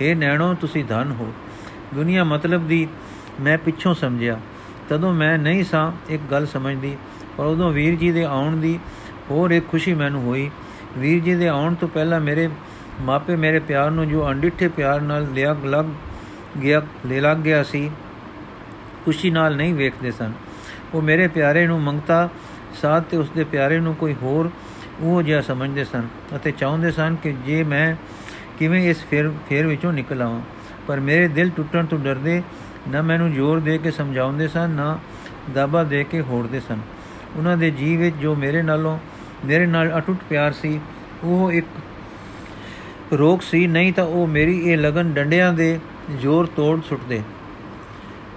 हे ਨੈਣੋ, ਤੁਸੀਂ ਧਨ ਹੋ। ਦੁਨੀਆ ਮਤਲਬ ਦੀ ਮੈਂ ਪਿੱਛੋਂ ਸਮਝਿਆ। ਤਦੋਂ ਮੈਂ ਨਹੀਂ ਸਾਂ, ਇੱਕ ਗੱਲ ਸਮਝਦੀ। ਪਰ ਉਦੋਂ ਵੀਰ ਜੀ ਦੇ ਆਉਣ ਦੀ ਹੋਰ ਇੱਕ ਖੁਸ਼ੀ ਮੈਨੂੰ ਹੋਈ। ਵੀਰ ਜੀ ਦੇ ਆਉਣ ਤੋਂ ਪਹਿਲਾਂ ਮੇਰੇ ਮਾਪੇ ਮੇਰੇ ਪਿਆਰ ਨੂੰ ਜੋ ਅੰਡਿੱਠੇ ਪਿਆਰ ਨਾਲ ਲਿਆ ਲੱਗ ਗਿਆ, ਲੈ ਲੱਗ ਗਿਆ ਸੀ, ਖੁਸ਼ੀ ਨਾਲ ਨਹੀਂ ਵੇਖਦੇ ਸਨ। ਉਹ ਮੇਰੇ ਪਿਆਰੇ ਨੂੰ ਮੰਗਤਾ ਸਾਥ ਤੇ ਉਸਦੇ ਪਿਆਰੇ ਨੂੰ ਕੋਈ ਹੋਰ ਉਹ ਜਿਹਾ ਸਮਝਦੇ ਸਨ ਅਤੇ ਚਾਹੁੰਦੇ ਸਨ ਕਿ ਜੇ ਮੈਂ ਕਿਵੇਂ ਇਸ ਫੇਰ ਫੇਰ ਵਿੱਚੋਂ ਨਿਕਲ ਆਵਾਂ। ਪਰ ਮੇਰੇ ਦਿਲ ਟੁੱਟਣ ਤੋਂ ਡਰਦੇ ਨਾ ਮੈਨੂੰ ਜ਼ੋਰ ਦੇ ਕੇ ਸਮਝਾਉਂਦੇ ਸਨ, ਨਾ ਦਾਬਾ ਦੇ ਕੇ ਹੋੜਦੇ ਸਨ। ਉਹਨਾਂ ਦੇ ਜੀਵ ਵਿੱਚ ਜੋ ਮੇਰੇ ਨਾਲੋਂ, ਮੇਰੇ ਨਾਲ ਅਟੁੱਟ ਪਿਆਰ ਸੀ, ਉਹ ਇੱਕ ਰੋਕ ਸੀ, ਨਹੀਂ ਤਾਂ ਉਹ ਮੇਰੀ ਇਹ ਲਗਨ ਡੰਡਿਆਂ ਦੇ ਜ਼ੋਰ ਤੋੜ ਸੁੱਟਦੇ।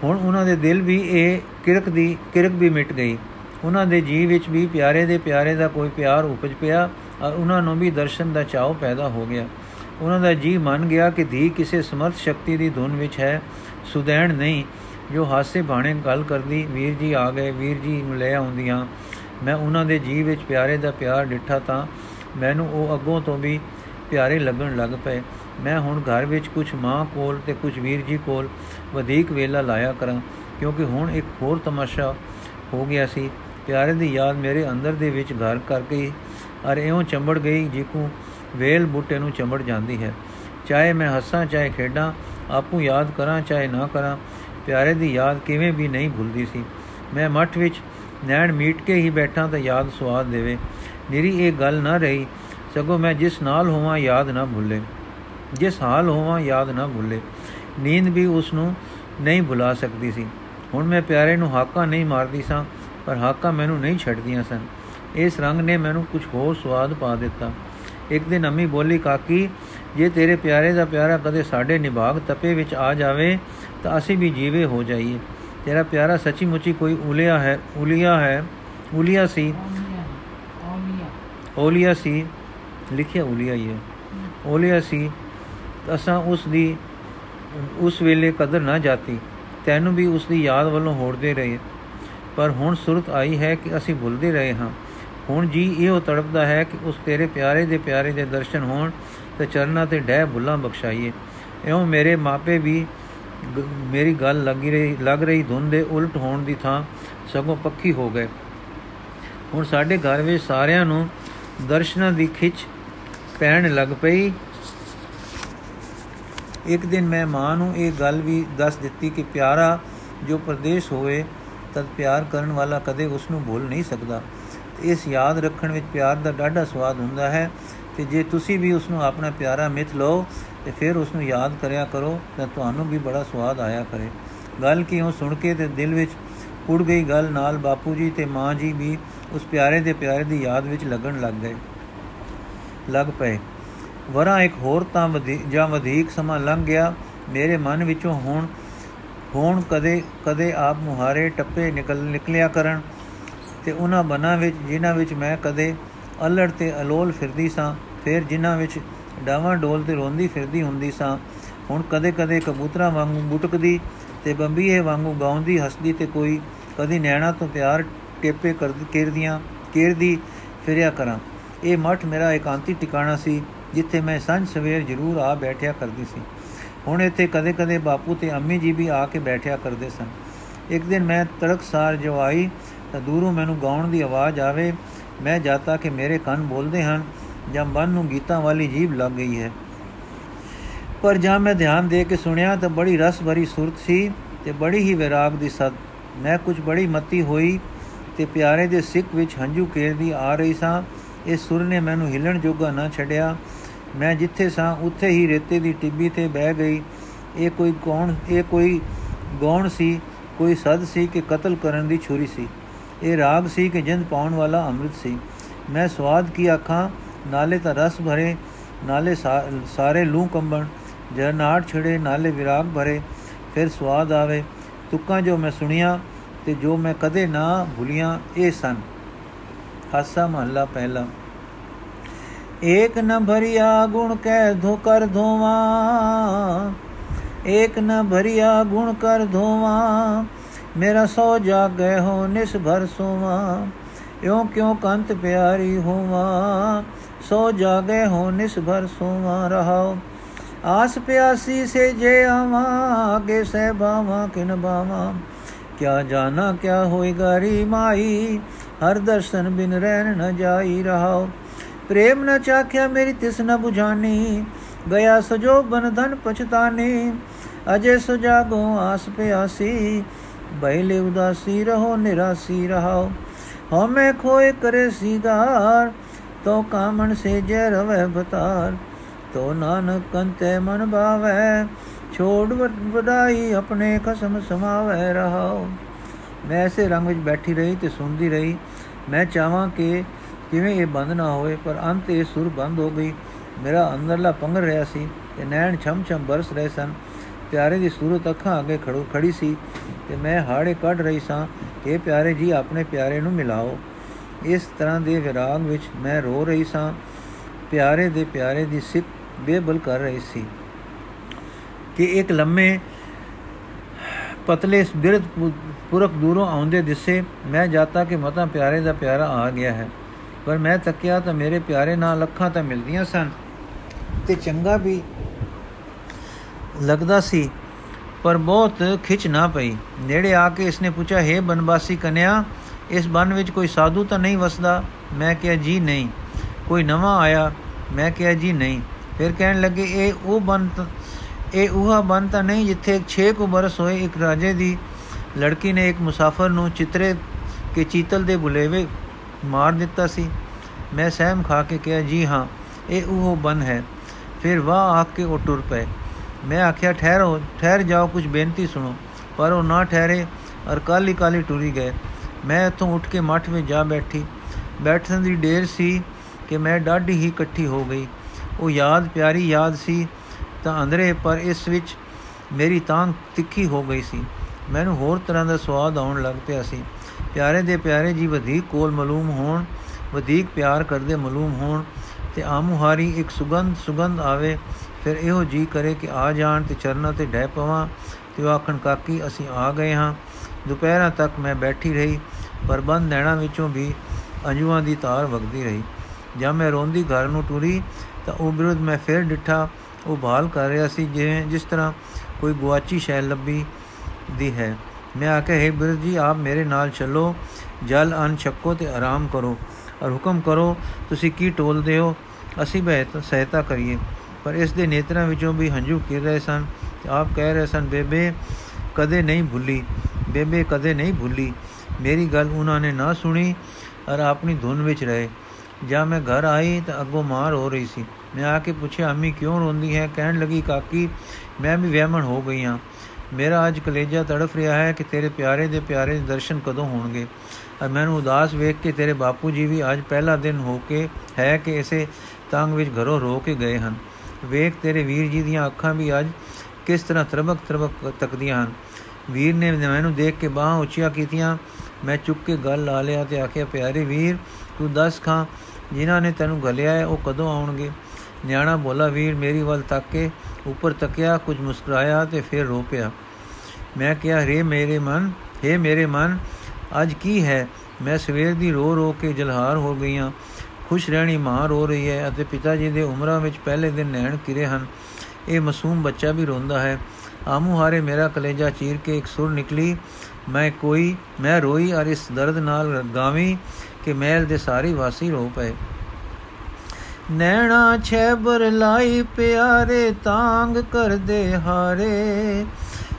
ਹੁਣ ਉਹਨਾਂ ਦੇ ਦਿਲ ਵੀ ਇਹ ਕਿਰਕ ਦੀ, ਕਿਰਕ ਵੀ ਮਿਟ ਗਈ। ਉਹਨਾਂ ਦੇ ਜੀਵ ਵਿੱਚ ਵੀ ਪਿਆਰੇ ਦੇ ਪਿਆਰੇ ਦਾ ਕੋਈ ਪਿਆਰ ਉਪਜ ਪਿਆ ਔਰ ਉਹਨਾਂ ਨੂੰ ਵੀ ਦਰਸ਼ਨ ਦਾ ਚਾਅ ਪੈਦਾ ਹੋ ਗਿਆ। ਉਹਨਾਂ ਦਾ ਜੀ ਮੰਨ ਗਿਆ ਕਿ ਧੀ ਕਿਸੇ ਸਮਰਥ ਸ਼ਕਤੀ ਦੀ ਧੁਨ ਵਿੱਚ ਹੈ। ਸੁਦੈਣ ਨਹੀਂ, ਜੋ ਹਾਸੇ ਬਾਣੇ ਗੱਲ ਕਰਦੀ, ਵੀਰ ਜੀ ਆ ਗਏ, ਵੀਰ ਜੀ ਨੂੰ ਲੈ ਆਉਂਦੀਆਂ। ਮੈਂ ਉਹਨਾਂ ਦੇ ਜੀਵ ਵਿੱਚ ਪਿਆਰੇ ਦਾ ਪਿਆਰ ਡਿੱਠਾ ਤਾਂ ਮੈਨੂੰ ਉਹ ਅੱਗੋਂ ਤੋਂ ਵੀ ਪਿਆਰੇ ਲੱਗਣ ਲੱਗ ਪਏ। ਮੈਂ ਹੁਣ ਘਰ ਵਿੱਚ ਕੁਝ ਮਾਂ ਕੋਲ ਤੇ ਕੁਝ ਵੀਰ ਜੀ ਕੋਲ ਵਧੇਕ ਵੇਲਾ ਲਾਇਆ ਕਰਾਂ, ਕਿਉਂਕਿ ਹੁਣ ਇੱਕ ਹੋਰ ਤਮਾਸ਼ਾ ਹੋ ਗਿਆ ਸੀ। ਪਿਆਰੇ ਦੀ ਯਾਦ ਮੇਰੇ ਅੰਦਰ ਦੇ ਵਿੱਚ ਘਰ ਕਰ ਗਈ, ਅਰ ਇਉਂ ਚੰਬੜ ਗਈ ਜਿਕੂ ਵੇਲ ਬੂਟੇ ਨੂੰ ਚੰਬੜ ਜਾਂਦੀ ਹੈ। ਚਾਹੇ ਮੈਂ ਹੱਸਾਂ, ਚਾਹੇ ਖੇਡਾਂ, ਆਪੂ ਯਾਦ ਕਰਾਂ, ਚਾਹੇ ਨਾ ਕਰਾਂ, ਪਿਆਰੇ ਦੀ ਯਾਦ ਕਿਵੇਂ ਵੀ ਨਹੀਂ ਭੁੱਲਦੀ ਸੀ। ਮੈਂ ਮੱਠ ਵਿੱਚ ਨੈਣ ਮੀਟ ਕੇ ਹੀ ਬੈਠਾ ਤਾਂ ਯਾਦ ਸਵਾਦ ਦੇਵੇ। ਮੇਰੀ ਇਹ ਗੱਲ ਨਾ ਰਹੀ, ਸਗੋਂ ਮੈਂ ਜਿਸ ਨਾਲ ਹੋਵਾਂ ਯਾਦ ਨਾ ਭੁੱਲੇ। ਜਿਸ ਹਾਲ ਹੋਵਾਂ ਯਾਦ ਨਾ ਭੁੱਲੇ। ਨੀਂਦ ਵੀ ਉਸ ਨੂੰ ਨਹੀਂ ਭੁਲਾ ਸਕਦੀ ਸੀ। ਹੁਣ ਮੈਂ ਪਿਆਰੇ ਨੂੰ ਹਾਕਾ ਨਹੀਂ ਮਾਰਦੀ ਸਾਂ, ਪਰ ਹਾਕਾ ਮੈਨੂੰ ਨਹੀਂ ਛੱਡਦੀਆਂ ਸਨ। ਇਸ ਰੰਗ ਨੇ ਮੈਨੂੰ ਕੁਝ ਹੋਰ ਸਵਾਦ ਪਾ ਦਿੱਤਾ। ਇੱਕ ਦਿਨ ਅੰਮੀ ਬੋਲੀ, ਕਾਕੀ ਜੇ ਤੇਰੇ ਪਿਆਰੇ ਦਾ ਪਿਆਰਾ ਕਦੇ ਸਾਡੇ ਨਿਭਾਗ ਤਪੇ ਵਿੱਚ ਆ ਜਾਵੇ, ਤਾਂ ਅਸੀਂ ਵੀ ਜੀਵੇ ਹੋ ਜਾਈਏ। ਤੇਰਾ ਪਿਆਰਾ ਸੱਚੀ ਮੁੱਚੀ ਕੋਈ ਉਲਿਆ ਹੈ ਉਲਿਆ ਹੈ, ਉਲਿਆ ਸੀ। ਉਲਿਆ ਸੀ। ਲਿਖਿਆ ਉਲਿਆ ਹੀ ਹੈ। ਉਲਿਆ ਸੀ। ਅਸਾਂ ਉਸ ਦੀ, ਉਸ ਵੇਲੇ ਕਦਰ ਨਾ ਜਾਤੀ। ਤੈਨੂੰ ਵੀ ਉਸ ਦੀ ਯਾਦ ਵੱਲੋਂ ਹੋੜਦੇ ਰਹੇ। ਪਰ ਹੁਣ ਸੁਰਤ ਆਈ ਹੈ ਕਿ ਅਸੀਂ ਭੁੱਲਦੇ ਰਹੇ ਹਾਂ। ਹੁਣ ਜੀ ਇਹੋ ਤੜਪਦਾ ਹੈ ਕਿ ਉਸ ਤੇਰੇ ਪਿਆਰੇ ਦੇ ਪਿਆਰੇ ਦੇ ਦਰਸ਼ਨ ਹੋਣ। ਤੇ ਚਰਨਾਂ ਤੇ ਡਹਿ ਭੁੱਲਾਂ ਬਖਸ਼ਾਈਏ। ਐਉਂ ਮੇਰੇ ਮਾਪੇ ਵੀ ਮੇਰੀ ਗੱਲ ਲੱਗੀ ਰਹੀ, ਲੱਗ ਰਹੀ ਧੁੰਦ ਦੇ ਉਲਟ ਹੋਣ ਦੀ ਥਾਂ ਸਗੋਂ ਪੱਕੀ ਹੋ ਗਏ। ਹੁਣ ਸਾਡੇ ਘਰ ਵਿੱਚ ਸਾਰਿਆਂ ਨੂੰ ਦਰਸ਼ਨਾਂ ਦੀ ਖਿੱਚ ਪੈਣ ਲੱਗ ਪਈ। ਇੱਕ ਦਿਨ ਮੈਂ ਮਾਂ ਨੂੰ ਇਹ ਗੱਲ ਵੀ ਦੱਸ ਦਿੱਤੀ ਕਿ ਪਿਆਰਾ ਜੋ ਪਰਦੇਸ਼ ਹੋਵੇ ਤਦ ਪਿਆਰ ਕਰਨ ਵਾਲਾ ਕਦੇ ਉਸ ਨੂੰ ਭੁੱਲ ਨਹੀਂ ਸਕਦਾ। ਇਸ ਯਾਦ ਰੱਖਣ ਵਿੱਚ ਪਿਆਰ ਦਾ ਡਾਢਾ ਸਵਾਦ ਹੁੰਦਾ ਹੈ। ਤੇ ਜੇ ਤੁਸੀਂ ਵੀ ਉਸ ਨੂੰ ਆਪਣਾ ਪਿਆਰਾ ਮਿੱਥ ਲਓ ਤੇ ਫਿਰ ਉਸ ਨੂੰ ਯਾਦ ਕਰਿਆ ਕਰੋ ਤਾਂ ਤੁਹਾਨੂੰ ਵੀ ਬੜਾ ਸਵਾਦ ਆਇਆ ਕਰੇ। ਗੱਲ ਕੀ ਉਹ ਸੁਣ ਕੇ ਤੇ ਦਿਲ ਵਿੱਚ ਕੁੜ ਗਈ ਗੱਲ ਨਾਲ ਬਾਪੂ ਜੀ ਤੇ ਮਾਂ ਜੀ ਵੀ ਉਸ ਪਿਆਰੇ ਦੇ ਪਿਆਰੇ ਦੀ ਯਾਦ ਵਿੱਚ ਲੱਗਣ ਲੱਗ ਗਏ। ਲੱਗ ਪਏ। ਵਰਾਂ ਇੱਕ ਹੋਰ ਤਾਂ ਜਾਂ ਵਧੇਕ ਸਮਾਂ ਲੰਘ ਗਿਆ। ਮੇਰੇ ਮਨ ਵਿੱਚੋਂ ਹੁਣ, ਹੋਣ ਕਦੇ ਕਦੇ ਆਪ ਮੁਹਾਰੇ ਟੱਪੇ ਨਿਕਲ, ਨਿਕਲਿਆ ਕਰਨ ਤੇ ਉਹਨਾਂ ਬਨਾਂ ਵਿੱਚ, ਜਿਨ੍ਹਾਂ ਵਿੱਚ ਮੈਂ ਕਦੇ ਅਲੜ ਤੇ ਅਲੋਲ ਫਿਰਦੀ ਸਾਂ। ਫਿਰ ਜਿਨ੍ਹਾਂ ਵਿੱਚ ਡਾਵਾਂ ਡੋਲ ਤੇ ਰੋਂਦੀ ਫਿਰਦੀ ਹੁੰਦੀ ਸਾਂ, ਹੁਣ ਕਦੇ-ਕਦੇ ਕਬੂਤਰਾਂ ਵਾਂਗੂ ਬੁਟਕਦੀ ਤੇ ਬੰਬੀਏ ਵਾਂਗੂ ਗਾਉਂਦੀ ਹੱਸਦੀ ਤੇ ਕੋਈ ਕਦੀ ਨੈਣਾ ਤੋਂ ਪਿਆਰ ਟੇਪੇ ਕਰਦੀਆਂ, ਕੇਰਦੀ ਫਿਰਿਆ ਕਰਾਂ। ਇਹ ਮਠ ਮੇਰਾ ਇਕਾਂਤੀ ਟਿਕਾਣਾ ਸੀ, ਜਿੱਥੇ ਮੈਂ ਸੰਝ ਸਵੇਰ ਜ਼ਰੂਰ ਆ ਬੈਠਿਆ ਕਰਦੀ ਸੀ। ਹੁਣ ਇੱਥੇ ਕਦੇ-ਕਦੇ ਬਾਪੂ ਤੇ ਅੰਮੀ ਜੀ ਵੀ ਆ ਕੇ ਬੈਠਿਆ ਕਰਦੇ ਸਨ। ਇੱਕ ਦਿਨ ਮੈਂ ਤੜਕਸਾਰ ਜੋ ਆਈ ਤਾਂ ਦੂਰੋਂ ਮੈਨੂੰ ਗਾਉਣ ਦੀ ਆਵਾਜ਼ ਆਵੇ, ਮੈਂ ਜਾਤਾ ਕਿ ਮੇਰੇ ਕੰਨ ਬੋਲਦੇ ਹਨ ਜਾਂ ਮਨ ਨੂੰ ਗੀਤਾਂ ਵਾਲੀ ਜੀਬ ਲੱਗ ਗਈ ਹੈ। ਪਰ ਜਾਂ ਮੈਂ ਧਿਆਨ ਦੇ ਕੇ ਸੁਣਿਆ ਤਾਂ ਬੜੀ ਰਸ ਭਰੀ ਸੁਰਤ ਸੀ ਤੇ ਬੜੀ ਹੀ ਵਿਰਾਗ ਦੀ ਸਦ ਮੈਂ ਕੁਝ ਬੜੀ ਮੱਤੀ ਹੋਈ ਤੇ ਪਿਆਰੇ ਦੇ ਸਿੱਖ ਵਿੱਚ ਹੰਝੂ ਕੇਰਦੀ ਆ ਰਹੀ ਸਾਂ। ਇਸ ਸੁਰ ਨੇ ਮੈਨੂੰ ਹਿਲਣ ਜੋਗਾ ਨਾ ਛੱਡਿਆ। ਮੈਂ ਜਿੱਥੇ ਸਾਂ, ਉੱਥੇ ਹੀ ਰੇਤੇ ਦੀ ਟਿੱਬੀ ਤੇ ਬਹਿ ਗਈ। ਇਹ ਕੋਈ ਕੌਣ, ਇਹ ਕੋਈ ਗੌਣ ਸੀ, ਕੋਈ ਸਦ ਸੀ ਕਿ ਕਤਲ ਕਰਨ ਦੀ ਛੁਰੀ ਸੀ। ਇਹ ਰਾਗ ਸੀ ਕਿ ਜਿੰਦ ਪਾਉਣ ਵਾਲਾ ਅੰਮ੍ਰਿਤ ਸੀ। ਮੈਂ ਸਵਾਦ ਕੀ ਆਖਾਂ ਨਾਲੇ ਤਾਂ ਰਸ ਭਰੇ, ਨਾਲੇ ਸਾਰੇ ਲੂ ਕੰਬਣ ਜਰਨਾਟ ਛੜੇ, ਨਾਲੇ ਵਿਰਾਗ ਭਰੇ, ਫਿਰ ਸਵਾਦ ਆਵੇ। ਤੁਕਾਂ ਜੋ ਮੈਂ ਸੁਣੀਆਂ ਤੇ ਜੋ ਮੈਂ ਕਦੇ ਨਾ ਭੁਲੀਆਂ, ਇਹ ਸਨ। ਹਾਸਾ ਮਹੱਲਾ ਪਹਿਲਾ। ਏਕ ਨ ਭਰੀਆ ਗੁਣ ਕਹਿ ਧੋ ਕਰ ਧੋਵਾ, ਏਕ ਨ ਭਰੀਆ ਗੁਣ ਕਰ ਧੋਵਾ, ਮੇਰਾ ਸੋ ਜਾਗੈ ਹੋ ਨਿਸ ਭਰ ਸੋਵਾ, ਇਉ ਕਿਉ ਕੰਤ ਪਿਆਰੀ ਹੋਵਾ ਸੋ ਜਾਗੇ ਹੋ ਨਿਸ ਭਰ ਸੋਵਾ ਰਹਾਓ। ਆਸ ਪਿਆਸੀ ਸੇ ਜੇ ਆਵਾ, ਅਗੇ ਸੇ ਬਾਵਾ, ਕਿਨ ਬਾਵਾ। ਕਿਆ ਜਾਣਾ, ਕਿਆ ਹੋਏਗਾ ਰੀ ਮਾਈ, ਹਰ ਦਰਸ਼ਨ ਬਿਨ ਰਹਿਣ ਨ ਜਾਈ ਰਹਾਓ। ਪ੍ਰੇਮ ਨ ਚਾਖਿਆ ਮੇਰੀ ਤਿਸ ਨ 부ਝਾਨੀ ਗਿਆ ਸਜੋ ਬਨ ਧਨ ਪਛਤਾਨੀ। ਅਜੇ ਸੁਜਾਗੋ ਆਸ ਪਿਆਸੀ ਬੈਲੇ ਉਦਾਸੀ ਰਹੋ, ਨਿਰਾਸੀ ਰਹਾਓ। ਹਮੇ ਖੋਏ ਕਰੇ ਸੀਦਾਰ ਤੋ ਕਾਮਣ ਸੇ ਜੈ ਰਵੇ ਬਤਾਰ ਤੋ ਨਾਨਕ ਕੰਤੇ ਮਨ ਭਾਵੈ, ਛੋੜ ਵਡਾਈ ਆਪਣੇ ਕਸਮ ਸਮਾਵੈ ਰਹਾਓ ਮੈਂ ਐਸੇ ਰੰਗ ਵਿੱਚ ਬੈਠੀ ਰਹੀ ਤੇ ਸੁਣਦੀ ਰਹੀ, ਮੈਂ ਚਾਹਾਂ ਕਿ ਕਿਵੇਂ ਇਹ ਬੰਦ ਨਾ ਹੋਵੇ, ਪਰ ਅੰਤ ਇਹ ਸੁਰ ਬੰਦ ਹੋ ਗਈ। ਮੇਰਾ ਅੰਦਰਲਾ ਪੰਗਰ ਰਿਹਾ ਸੀ ਤੇ ਨੈਣ ਛਮ ਛਮ ਬਰਸ ਰਹੇ ਸਨ। ਪਿਆਰੇ ਦੀ ਸੂਰਤ ਅੱਖਾਂ ਅੱਗੇ ਖੜੋ ਖੜੀ ਸੀ ਤੇ ਮੈਂ ਹਾੜੇ ਕੱਢ ਰਹੀ ਸਾਂ ਕਿ ਪਿਆਰੇ ਜੀ, ਆਪਣੇ ਪਿਆਰੇ ਨੂੰ ਮਿਲਾਓ। ਇਸ ਤਰ੍ਹਾਂ ਦੇ ਵਿਰਾਗ ਵਿੱਚ ਮੈਂ ਰੋ ਰਹੀ ਸਾਂ। ਪਿਆਰੇ ਦੇ ਪਿਆਰੇ ਦੀ ਸਿੱਖ ਬੇਬਲ ਕਰ ਰਹੀ ਸੀ ਕਿ ਇੱਕ ਲੰਮੇ, ਪਤਲੇ ਬਿਰਧ ਪੁਰਖ ਦੂਰੋਂ ਆਉਂਦੇ ਦਿਸੇ, ਮੈਂ ਜਾਤਾ ਕਿ ਮਤਾ ਪਿਆਰੇ ਦਾ ਪਿਆਰਾ ਆ ਗਿਆ ਹੈ। ਪਰ ਮੈਂ ਤੱਕਿਆ ਤਾਂ ਮੇਰੇ ਪਿਆਰੇ ਨਾਲ ਅੱਖਾਂ ਤਾਂ ਮਿਲਦੀਆਂ ਸਨ ਤੇ ਚੰਗਾ ਵੀ ਲੱਗਦਾ ਸੀ, ਪਰ ਬਹੁਤ ਖਿੱਚ ਨਾ ਪਈ। ਨੇੜੇ ਆ ਕੇ ਇਸਨੇ ਪੁੱਛਿਆ, ਹੈ ਬਨਵਾਸੀ ਕਨਿਆ ਇਸ ਬਨ ਵਿੱਚ ਕੋਈ ਸਾਧੂ ਤਾਂ ਨਹੀਂ ਵਸਦਾ? ਮੈਂ ਕਿਹਾ, ਜੀ ਨਹੀਂ। ਕੋਈ ਨਵਾਂ ਆਇਆ, ਮੈਂ ਕਿਹਾ, ਜੀ ਨਹੀਂ। ਫਿਰ ਕਹਿਣ ਲੱਗੇ, ਇਹ ਉਹ ਬਨ ਇਹ ਉਹ ਬਨ ਤਾਂ ਨਹੀਂ ਜਿੱਥੇ 6 ਕੁ ਬਰਸ ਹੋਏ ਇੱਕ ਰਾਜੇ ਦੀ ਲੜਕੀ ਨੇ ਇੱਕ ਮੁਸਾਫਰ ਨੂੰ ਚਿਤਰੇ ਕੇ ਚੀਤਲ ਦੇ ਬੁਲੇਵੇ ਮਾਰ ਦਿੱਤਾ ਸੀ? ਮੈਂ ਸਹਿਮ ਖਾ ਕੇ ਕਿਹਾ, ਜੀ ਹਾਂ, ਇਹ ਉਹ ਬਨ ਹੈ। ਫਿਰ ਵਾਹ ਆ ਕੇ ਉਹ ਟੁਰ ਪਏ। ਮੈਂ ਆਖਿਆ, ਠਹਿਰੋ, ਠਹਿਰ ਜਾਓ, ਕੁਝ ਬੇਨਤੀ ਸੁਣੋ। ਪਰ ਉਹ ਨਾ ਠਹਿਰੇ ਔਰ ਕਾਲੀ ਕਾਲੀ ਟੁਰੀ ਗਏ। ਮੈਂ ਇੱਥੋਂ ਉੱਠ ਕੇ ਮੱਠ ਵਿੱਚ ਜਾ ਬੈਠੀ। ਬੈਠਣ ਦੀ ਢੇਰ ਸੀ ਕਿ ਮੈਂ ਡਾਢੀ ਹੀ ਇਕੱਠੀ ਹੋ ਗਈ। ਉਹ ਯਾਦ, ਪਿਆਰੀ ਯਾਦ ਸੀ। ਤਾਂ ਅੰਦਰੇ, ਪਰ ਇਸ ਵਿੱਚ ਮੇਰੀ ਤਾਂ ਤਿੱਖੀ ਹੋ ਗਈ ਸੀ। ਮੈਨੂੰ ਹੋਰ ਤਰ੍ਹਾਂ ਦਾ ਸਵਾਦ ਆਉਣ ਲੱਗ ਪਿਆ ਸੀ। ਪਿਆਰੇ ਦੇ ਪਿਆਰੇ ਜੀ ਵਧੇਕ ਕੋਲ ਮਾਲੂਮ ਹੋਣ, ਵਧੇਕ ਪਿਆਰ ਕਰਦੇ ਮਾਲੂਮ ਹੋਣ ਤੇ ਆਮੁਹਾਰੀ ਇੱਕ ਸੁਗੰਧ ਸੁਗੰਧ ਆਵੇ, ਫਿਰ ਇਹੋ ਜੀ ਕਰੇ ਕਿ ਆ ਜਾਣ ਤੇ ਚਰਨਾਂ ਤੇ ਡੈ ਪਵਾਂ ਤੇ ਆਖਣ, ਕਾਕੀ, ਅਸੀਂ ਆ ਗਏ ਹਾਂ। ਦੁਪਹਿਰਾਂ ਤੱਕ ਮੈਂ ਬੈਠੀ ਰਹੀ। ਪਰ ਬੰਦ ਨੈਣਾ ਵਿੱਚੋਂ ਵੀ ਅੰਜੂਆਂ ਦੀ ਤਾਰ ਵਗਦੀ ਰਹੀ। ਜਦ ਮੈਂ ਰੋਂਦੀ ਘਰ ਨੂੰ ਟੁਰੀ ਤਾਂ ਉਹ ਬਿਰਧ ਮੈਂ ਫੇਰ ਡਿੱਠਾ। ਉਹ ਭਾਲ ਕਰ ਰਿਹਾ ਸੀ ਜਿਵੇਂ ਜਿਸ ਤਰ੍ਹਾਂ ਕੋਈ ਗੁਆਚੀ ਸ਼ੈ ਲੱਭੀ ਦੀ ਹੈ। ਮੈਂ ਆਖਿਆ, ਹੈ ਬਿਰਧ ਜੀ, ਆਪ ਮੇਰੇ ਨਾਲ ਚੱਲੋ। ਜਲ ਅਨ ਛੱਕੋ ਤੇ ਆਰਾਮ ਕਰੋ। ਔਰ ਹੁਕਮ ਕਰੋ, ਤੁਸੀਂ ਕੀ ਟੋਲਦੇ ਹੋ? ਅਸੀਂ ਬਹਿਤ ਸਹਾਇਤਾ ਕਰੀਏ। ਪਰ ਇਸ ਦੇ ਨੇਤਰਾਂ ਵਿੱਚੋਂ ਵੀ ਹੰਝੂ ਕਿਰ ਰਹੇ ਸਨ। ਆਪ ਕਹਿ ਰਹੇ ਸਨ, ਬੇਬੇ, ਕਦੇ ਨਹੀਂ ਭੁੱਲੀ। ਬੇਬੇ, ਕਦੇ ਨਹੀਂ ਭੁੱਲੀ। ਮੇਰੀ ਗੱਲ ਉਹਨਾਂ ਨੇ ਨਾ ਸੁਣੀ ਔਰ ਆਪਣੀ ਧੁਨ ਵਿੱਚ ਰਹੇ। ਜਦ ਮੈਂ ਘਰ ਆਈ ਤਾਂ ਅੱਗੋਂ ਮਾਰ ਹੋ ਰਹੀ ਸੀ। ਮੈਂ ਆ ਕੇ ਪੁੱਛਿਆ, ਅੰਮੀ, ਕਿਉਂ ਰੋਂਦੀ ਹੈ? ਕਹਿਣ ਲੱਗੀ, ਕਾਕੀ, ਮੈਂ ਵੀ ਵਹਿਮਣ ਹੋ ਗਈ ਹਾਂ। ਮੇਰਾ ਅੱਜ ਕਲੇਜਾ ਤੜਫ ਰਿਹਾ ਹੈ ਕਿ ਤੇਰੇ ਪਿਆਰੇ ਦੇ ਪਿਆਰੇ ਦੇ ਦਰਸ਼ਨ ਕਦੋਂ ਹੋਣਗੇ? ਅਰ ਮੈਨੂੰ ਉਦਾਸ ਵੇਖ ਕੇ ਤੇਰੇ ਬਾਪੂ ਜੀ ਵੀ ਅੱਜ ਪਹਿਲਾ ਦਿਨ ਹੋ ਕੇ ਹੈ ਕਿ ਇਸੇ ਤੰਗ ਵਿੱਚ ਘਰੋਂ ਰੋ ਕੇ ਗਏ ਹਨ। ਵੇਖ ਤੇਰੇ ਵੀਰ ਜੀ ਦੀਆਂ ਅੱਖਾਂ ਵੀ ਅੱਜ ਕਿਸ ਤਰ੍ਹਾਂ ਤਰਬਕ ਤਰਬਕ ਤੱਕਦੀਆਂ ਹਨ। ਵੀਰ ਨੇ ਮੈਨੂੰ ਦੇਖ ਕੇ ਬਾਹਾਂ ਉੱਚੀਆਂ ਕੀਤੀਆਂ ਮੈਂ ਚੁੱਕ ਕੇ ਗੱਲ ਲਾ ਲਿਆ ਤੇ ਆਖਿਆ, ਪਿਆਰੇ ਵੀਰ, ਤੂੰ ਦੱਸ ਖਾਂ, ਜਿਨ੍ਹਾਂ ਨੇ ਤੈਨੂੰ ਗਲਿਆ ਹੈ, ਉਹ ਕਦੋਂ ਆਉਣਗੇ? ਨਿਆਣਾ ਬੋਲਾ, ਵੀਰ, ਮੇਰੀ ਵੱਲ ਤੱਕ ਕੇ ਉੱਪਰ ਤੱਕਿਆ, ਕੁਝ ਮੁਸਕਰਾਇਆ ਤੇ ਫਿਰ ਰੋ ਪਿਆ। ਮੈਂ ਕਿਹਾ ਰੇ ਮੇਰੇ ਮਨ हे ਮੇਰੇ ਮਨ, ਅੱਜ ਕੀ ਹੈ? ਮੈਂ ਸਵੇਰ ਦੀ ਰੋ ਰੋ ਕੇ ਜਲਹਾਰ ਹੋ ਗਈਆਂ ਖੁਸ਼ ਰਹਿਣੀ ਮਾਂ ਰੋ ਰਹੀ ਹੈ ਅਤੇ ਪਿਤਾ ਜੀ ਦੇ ਉਮਰਾਂ ਵਿੱਚ ਪਹਿਲੇ ਦਿਨ ਨੈਣ ਕਿਰੇ ਹਨ। ਇਹ ਮਾਸੂਮ ਬੱਚਾ ਵੀ ਰੋਂਦਾ ਹੈ। ਆਮੂ ਹਾਰੇ ਮੇਰਾ ਕਲੇਜਾ ਚੀਰ ਕੇ ਇੱਕ ਸੁਰ ਨਿਕਲੀ ਮੈਂ ਕੋਈ, ਮੈਂ ਰੋਈ ਔਰ ਇਸ ਦਰਦ ਨਾਲ ਗਾਵੀ ਕਿ ਮਹਿਲ ਦੇ ਸਾਰੇ ਵਾਸੀ ਰੋ ਪਏ। ਨੈਣਾ ਛੇਬਰ ਲਾਈ ਪਿਆਰੇ ਤਾਂਗ ਕਰਦੇ ਹਾਰੇ।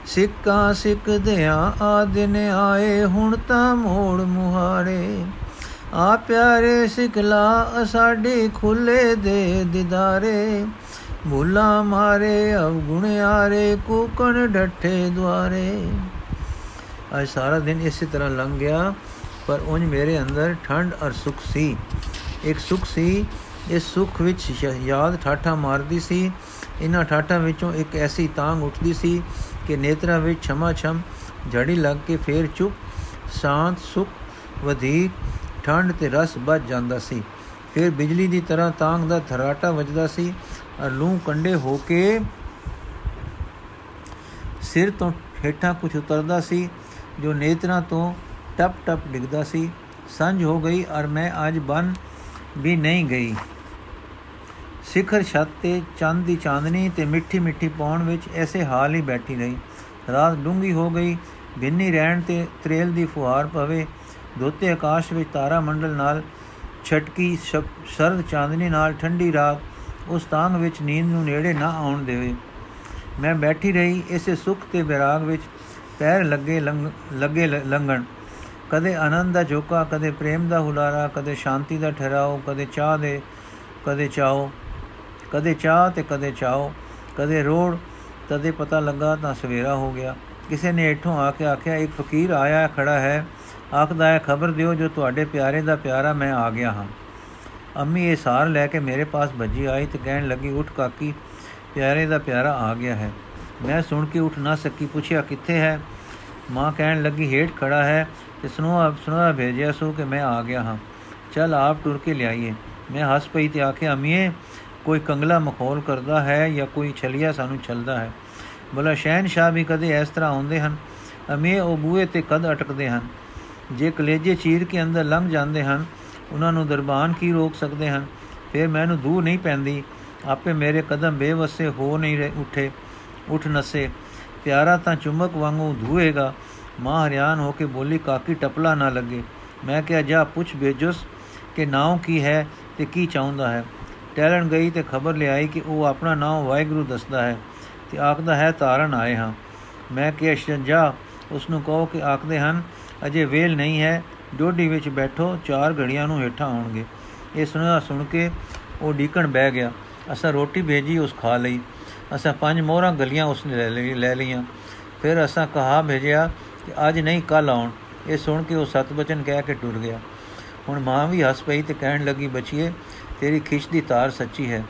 ਸਿੱਕਾ ਸਿੱਕਦਿਆਂ ਆ ਦਿਨ ਆਏ, ਹੁਣ ਤਾਂ ਮੋੜ ਮੁਹਾਰੇ। ਆ ਪਿਆਰੇ ਸਿਕਲਾ ਸਾਡੇ ਖੁੱਲੇ ਦੇ ਦਿਦਾਰੇ। ਭੁਲਾ ਮਾਰੇ ਅਵਗੁਣਿਆਰੇ ਕੂਕਣ ਡੱਠੇ ਦੁਆਰੇ। ਅੱਜ ਸਾਰਾ ਦਿਨ ਇਸੇ ਤਰ੍ਹਾਂ ਲੰਘ ਗਿਆ, ਪਰ ਉੰਜ ਮੇਰੇ ਅੰਦਰ ਠੰਡ ਅਰ ਸੁਖ ਸੀ। ਇੱਕ ਸੁਖ ਸੀ, ਇਸ ਸੁਖ ਵਿੱਚ ਯਾਦ ਠਾਠਾ ਮਾਰਦੀ ਸੀ। ਇਹਨਾਂ ਠਾਠਾਂ ਵਿੱਚੋਂ ਇੱਕ ਐਸੀ ਤਾਂਗ ਉੱਠਦੀ ਸੀ ਕਿ ਨੇਤਰਾਂ ਵਿੱਚ ਛਮਾ ਛਮ ਝੜੀ ਲੱਗ ਕੇ ਫੇਰ ਚੁੱਪ, ਸ਼ਾਂਤ, ਸੁਖ ਵਧੀ ਠੰਡ ਤੇ ਰਸ ਵੱਜ ਜਾਂਦਾ ਸੀ। ਫਿਰ ਬਿਜਲੀ ਦੀ ਤਰ੍ਹਾਂ ਤਾਂਗ ਦਾ ਥਰਾਟਾ ਵੱਜਦਾ ਸੀ ਔਰ ਲੂ ਕੰਡੇ ਹੋ ਕੇ ਸਿਰ ਤੋਂ ਹੇਠਾਂ ਕੁਝ ਉਤਰਦਾ ਸੀ। ਜੋ ਨੇਤਰਾਂ ਤੋਂ ਟਪ ਟਪ ਡਿੱਗਦਾ ਸੀ। ਸੰਝ ਹੋ ਗਈ ਔਰ ਮੈਂ ਅੱਜ ਬਨ ਵੀ ਨਹੀਂ ਗਈ। ਸਿਖਰ ਛੱਤ ਤੇ ਚੰਦ ਦੀ ਚਾਂਦਨੀ ਤੇ ਮਿੱਠੀ ਮਿੱਠੀ ਪੌਣ ਵਿੱਚ ਐਸੇ ਹਾਲ ਹੀ ਬੈਠੀ ਰਹੀ। ਰਾਤ ਡੂੰਗੀ ਹੋ ਗਈ। ਬਿੰਨੀ ਰਹਿਣ ਤੇ ਤਰੇਲ ਦੀ ਫੁਹਾਰ ਪਵੇ। ਦੋਤੇ ਆਕਾਸ਼ ਵਿੱਚ ਤਾਰਾ ਮੰਡਲ ਨਾਲ ਛਟਕੀ ਸਰਦ ਚਾਂਦਨੀ ਨਾਲ ਠੰਡੀ ਰਾਤ। ਉਸ ਤਾਂਗ ਵਿੱਚ ਨੀਂਦ ਨੂੰ ਨੇੜੇ ਨਾ ਆਉਣ ਦੇਵੇ। ਮੈਂ ਬੈਠੀ ਰਹੀ। ਇਸੇ ਸੁਖ ਤੇ ਵਿਰਾਗ ਵਿੱਚ ਪੈਰ ਲੱਗੇ ਲੱਗੇ ਲੰਗਣ ਕਦੇ ਆਨੰਦ ਦਾ ਝੋਕਾ, ਕਦੇ ਪ੍ਰੇਮ ਦਾ ਹੁਲਾਰਾ, ਕਦੇ ਸ਼ਾਂਤੀ ਦਾ ਠਹਿਰਾਓ, ਕਦੇ ਚਾਹ ਦੇ, ਕਦੇ ਚਾਹੋ। ਕਦੇ ਚਾਹ ਤੇ ਕਦੇ ਚਾਹੋ। ਕਦੇ ਰੋੜ, ਤਦੇ ਪਤਾ ਲੱਗਾ ਤਾਂ ਸਵੇਰਾ ਹੋ ਗਿਆ। ਕਿਸੇ ਨੇ ਇਠੋਂ ਆ ਕੇ ਆਖਿਆ, ਇੱਕ ਫਕੀਰ ਆਇਆ ਖੜਾ ਹੈ। ਆਖਦਾ ਹੈ, ਖਬਰ ਦਿਓ, ਜੋ ਤੁਹਾਡੇ ਪਿਆਰੇ ਦਾ ਪਿਆਰਾ ਮੈਂ ਆ ਗਿਆ ਹਾਂ। ਅੰਮੀ ਇਹ ਸਾਰ ਲੈ ਕੇ ਮੇਰੇ ਪਾਸ ਭੱਜੀ ਆਈ ਤੇ ਕਹਿਣ ਲੱਗੀ, ਉੱਠ ਕਾਕੀ, ਪਿਆਰੇ ਦਾ ਪਿਆਰਾ ਆ ਗਿਆ ਹੈ। ਮੈਂ ਸੁਣ ਕੇ ਉੱਠ ਨਾ ਸਕੀ, ਪੁੱਛਿਆ, ਕਿੱਥੇ ਹੈ? ਮਾਂ ਕਹਿਣ ਲੱਗੀ, ਹੇਠ ਖੜਾ ਹੈ ਤੇ ਸੁਨੋ ਸੁਨੋ ਭੇਜਿਆ ਸੋ ਕਿ ਮੈਂ ਆ ਗਿਆ ਹਾਂ। ਚਲ ਆਪ ਟੁਰ ਕੇ ਲਿਆਈਏ। ਮੈਂ ਹੱਸ ਪਈ ਤੇ ਆਖਿਆ, ਅਮੀਏ, ਕੋਈ ਕੰਗਲਾ ਮਖੌਲ ਕਰਦਾ ਹੈ ਜਾਂ ਕੋਈ ਛਲੀਆ ਸਾਨੂੰ ਛਲਦਾ ਹੈ? ਬੋਲਾ ਸ਼ਹਿਨशाह ਵੀ ਕਦੇ ਇਸ ਤਰ੍ਹਾਂ ਹੁੰਦੇ ਹਨ? ਅਮੀਏ, ਉਹ ਬੂਏ ਤੇ ਕਦ ਅਟਕਦੇ ਹਨ। ਜੇ ਕਲੇਜੇ ਚੀਰ ਕੇ ਅੰਦਰ ਲੰਘ ਜਾਂਦੇ ਹਨ, ਉਹਨਾਂ ਨੂੰ ਦਰਬਾਨ ਕੀ ਰੋਕ ਸਕਦੇ ਹਨ? ਫਿਰ ਮੈਨੂੰ ਦੂਰ ਨਹੀਂ ਪੈਂਦੀ। ਆਪੇ ਮੇਰੇ ਕਦਮ ਬੇਵਸੇ ਹੋ ਨਹੀਂ ਰਹੇ, ਉਠੇ। ਉਠ ਨਸੇ। ਪਿਆਰਾ ਤਾਂ ਚੁੰਮਕ ਵਾਂਗੂ ਧੂਏਗਾ। ਮਾਂ ਹਰਿਆਨ ਹੋ ਕੇ ਬੋਲੀ, ਕਾਕੀ, ਟਪਲਾ ਨਾ ਲੱਗੇ। ਮੈਂ ਕਿਹਾ, ਜਾ, ਪੁੱਛ ਭੇਜੋਸ ਕਿ ਨਾਮ ਕੀ ਹੈ ਤੇ ਕੀ ਚਾਹੁੰਦਾ ਹੈ? ਟੈਲਣ ਗਈ ਤੇ ਖਬਰ ਲਿਆਈ ਕਿ ਉਹ ਆਪਣਾ ਨਾਮ ਵਾਹਿਗੁਰੂ ਦੱਸਦਾ ਹੈ ਤੇ ਆਖਦਾ ਹੈ ਤਾਰਨ ਆਏ ਹਾਂ। ਮੈਂ ਕਿਹਾ ਸ਼ੰਜਾ ਉਸ ਨੂੰ ਕਹੋ ਕਿ ਆਖਦੇ ਹਨ, ਅਜੇ ਵੇਲ ਨਹੀਂ ਹੈ। ਡੋਡੀ ਵਿੱਚ ਬੈਠੋ, ਚਾਰ ਘੜੀਆਂ ਨੂੰ ਹੇਠਾਂ ਆਉਣਗੇ। ਇਹ ਸੁਣਿਆ ਸੁਣ ਕੇ ਉਹ ਡੀਕਣ ਬਹਿ ਗਿਆ। ਅਸਾਂ ਰੋਟੀ ਭੇਜੀ, ਉਸ ਖਾ ਲਈ। ਅਸਾਂ ਪੰਜ ਮੋਹਰਾਂ ਗਲੀਆਂ ਉਸਨੇ ਲੈ ਲਈ ਲੈ ਲਈਆਂ। ਫਿਰ ਅਸਾਂ ਕਹਾ ਭੇਜਿਆ ਕਿ ਅੱਜ ਨਹੀਂ ਕੱਲ ਆਉਣ। ਇਹ ਸੁਣ ਕੇ ਉਹ ਸਤ ਬਚਨ ਕਹਿ ਕੇ ਟੁਰ ਗਿਆ। ਹੁਣ ਮਾਂ ਵੀ ਹੱਸ ਪਈ ਤੇ ਕਹਿਣ ਲੱਗੀ, ਬਚੀਏ, ਤੇਰੀ ਖਿੱਚ ਦੀ ਤਾਰ ਸੱਚੀ ਹੈ,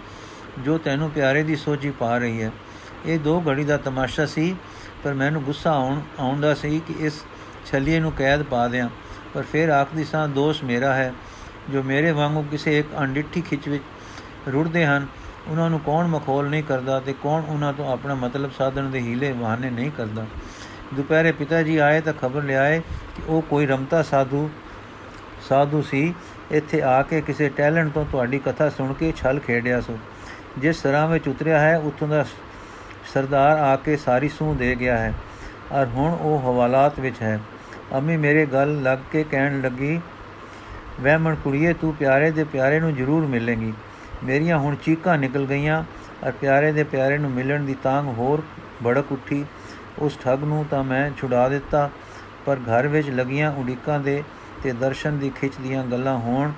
ਜੋ ਤੈਨੂੰ ਪਿਆਰੇ ਦੀ ਸੋਚੀ ਪਾ ਰਹੀ ਹੈ। ਇਹ ਦੋ ਘੜੀ ਦਾ ਤਮਾਸ਼ਾ ਸੀ, ਪਰ ਮੈਨੂੰ ਗੁੱਸਾ ਆਉਣ ਆਉਂਦਾ ਸੀ ਕਿ ਇਸ ਛਲੀਏ ਨੂੰ ਕੈਦ ਪਾ ਦਿਆਂ। ਪਰ ਫਿਰ ਆਖਦੀ ਸਾਂ, ਦੋਸ਼ ਮੇਰਾ ਹੈ, ਜੋ ਮੇਰੇ ਵਾਂਗੂ ਕਿਸੇ ਇੱਕ ਅੰਡਿੱਠੀ ਖਿੱਚ ਵਿੱਚ ਰੁੜਦੇ ਹਨ ਉਹਨਾਂ ਨੂੰ ਕੌਣ ਮਖੌਲ ਨਹੀਂ ਕਰਦਾ ਤੇ ਕੌਣ ਉਹਨਾਂ ਤੋਂ ਆਪਣਾ ਮਤਲਬ ਸਾਧਨ ਦੇ ਹੀਲੇ ਬਹਾਨੇ ਨਹੀਂ ਕਰਦਾ। ਦੁਪਹਿਰੇ ਪਿਤਾ ਜੀ ਆਏ ਤਾਂ ਖਬਰ ਲਿਆਏ ਕਿ ਉਹ ਕੋਈ ਰਮਤਾ ਸਾਧੂ ਸਾਧੂ ਸੀ। ਇੱਥੇ ਆ ਕੇ ਕਿਸੇ ਟੈਲੈਂਟ ਤੋਂ ਤੁਹਾਡੀ ਕਥਾ ਸੁਣ ਕੇ ਛਲ ਖੇਡਿਆ ਸੋ। ਜਿਸ ਤਰ੍ਹਾਂ ਵਿੱਚ ਉਤਰਿਆ ਹੈ, ਉਥੋਂ ਦਾ ਸਰਦਾਰ ਆ ਕੇ ਸਾਰੀ ਸੂਹ ਦੇ ਗਿਆ ਹੈ। ਔਰ ਹੁਣ ਉਹ ਹਵਾਲਾਤ ਵਿੱਚ ਹੈ। ਅੰਮੀ, ਮੇਰੇ ਗੱਲ ਲੱਗ ਕੇ ਕਹਿਣ ਲੱਗੀ, ਵਹਿਮਣ ਕੁੜੀਏ, ਤੂੰ ਪਿਆਰੇ ਦੇ ਪਿਆਰੇ ਨੂੰ ਜ਼ਰੂਰ ਮਿਲੇਂਗੀ। ਮੇਰੀਆਂ ਹੁਣ ਚੀਕਾਂ ਨਿਕਲ ਗਈਆਂ ਔਰ ਪਿਆਰੇ ਦੇ ਪਿਆਰੇ ਨੂੰ ਮਿਲਣ ਦੀ ਤਾਂਗ ਹੋਰ ਭੜਕ ਉੱਠੀ। ਉਸ ਠੱਗ ਨੂੰ ਤਾਂ ਮੈਂ ਛੁਡਾ ਦਿੱਤਾ, ਪਰ ਘਰ ਵਿੱਚ ਲੱਗੀਆਂ ਉਡੀਕਾਂ ਦੇ ਤੇ ਦਰਸ਼ਨ ਦੀ ਖਿੱਚ ਦੀਆਂ ਗੱਲਾਂ ਹੋਣ,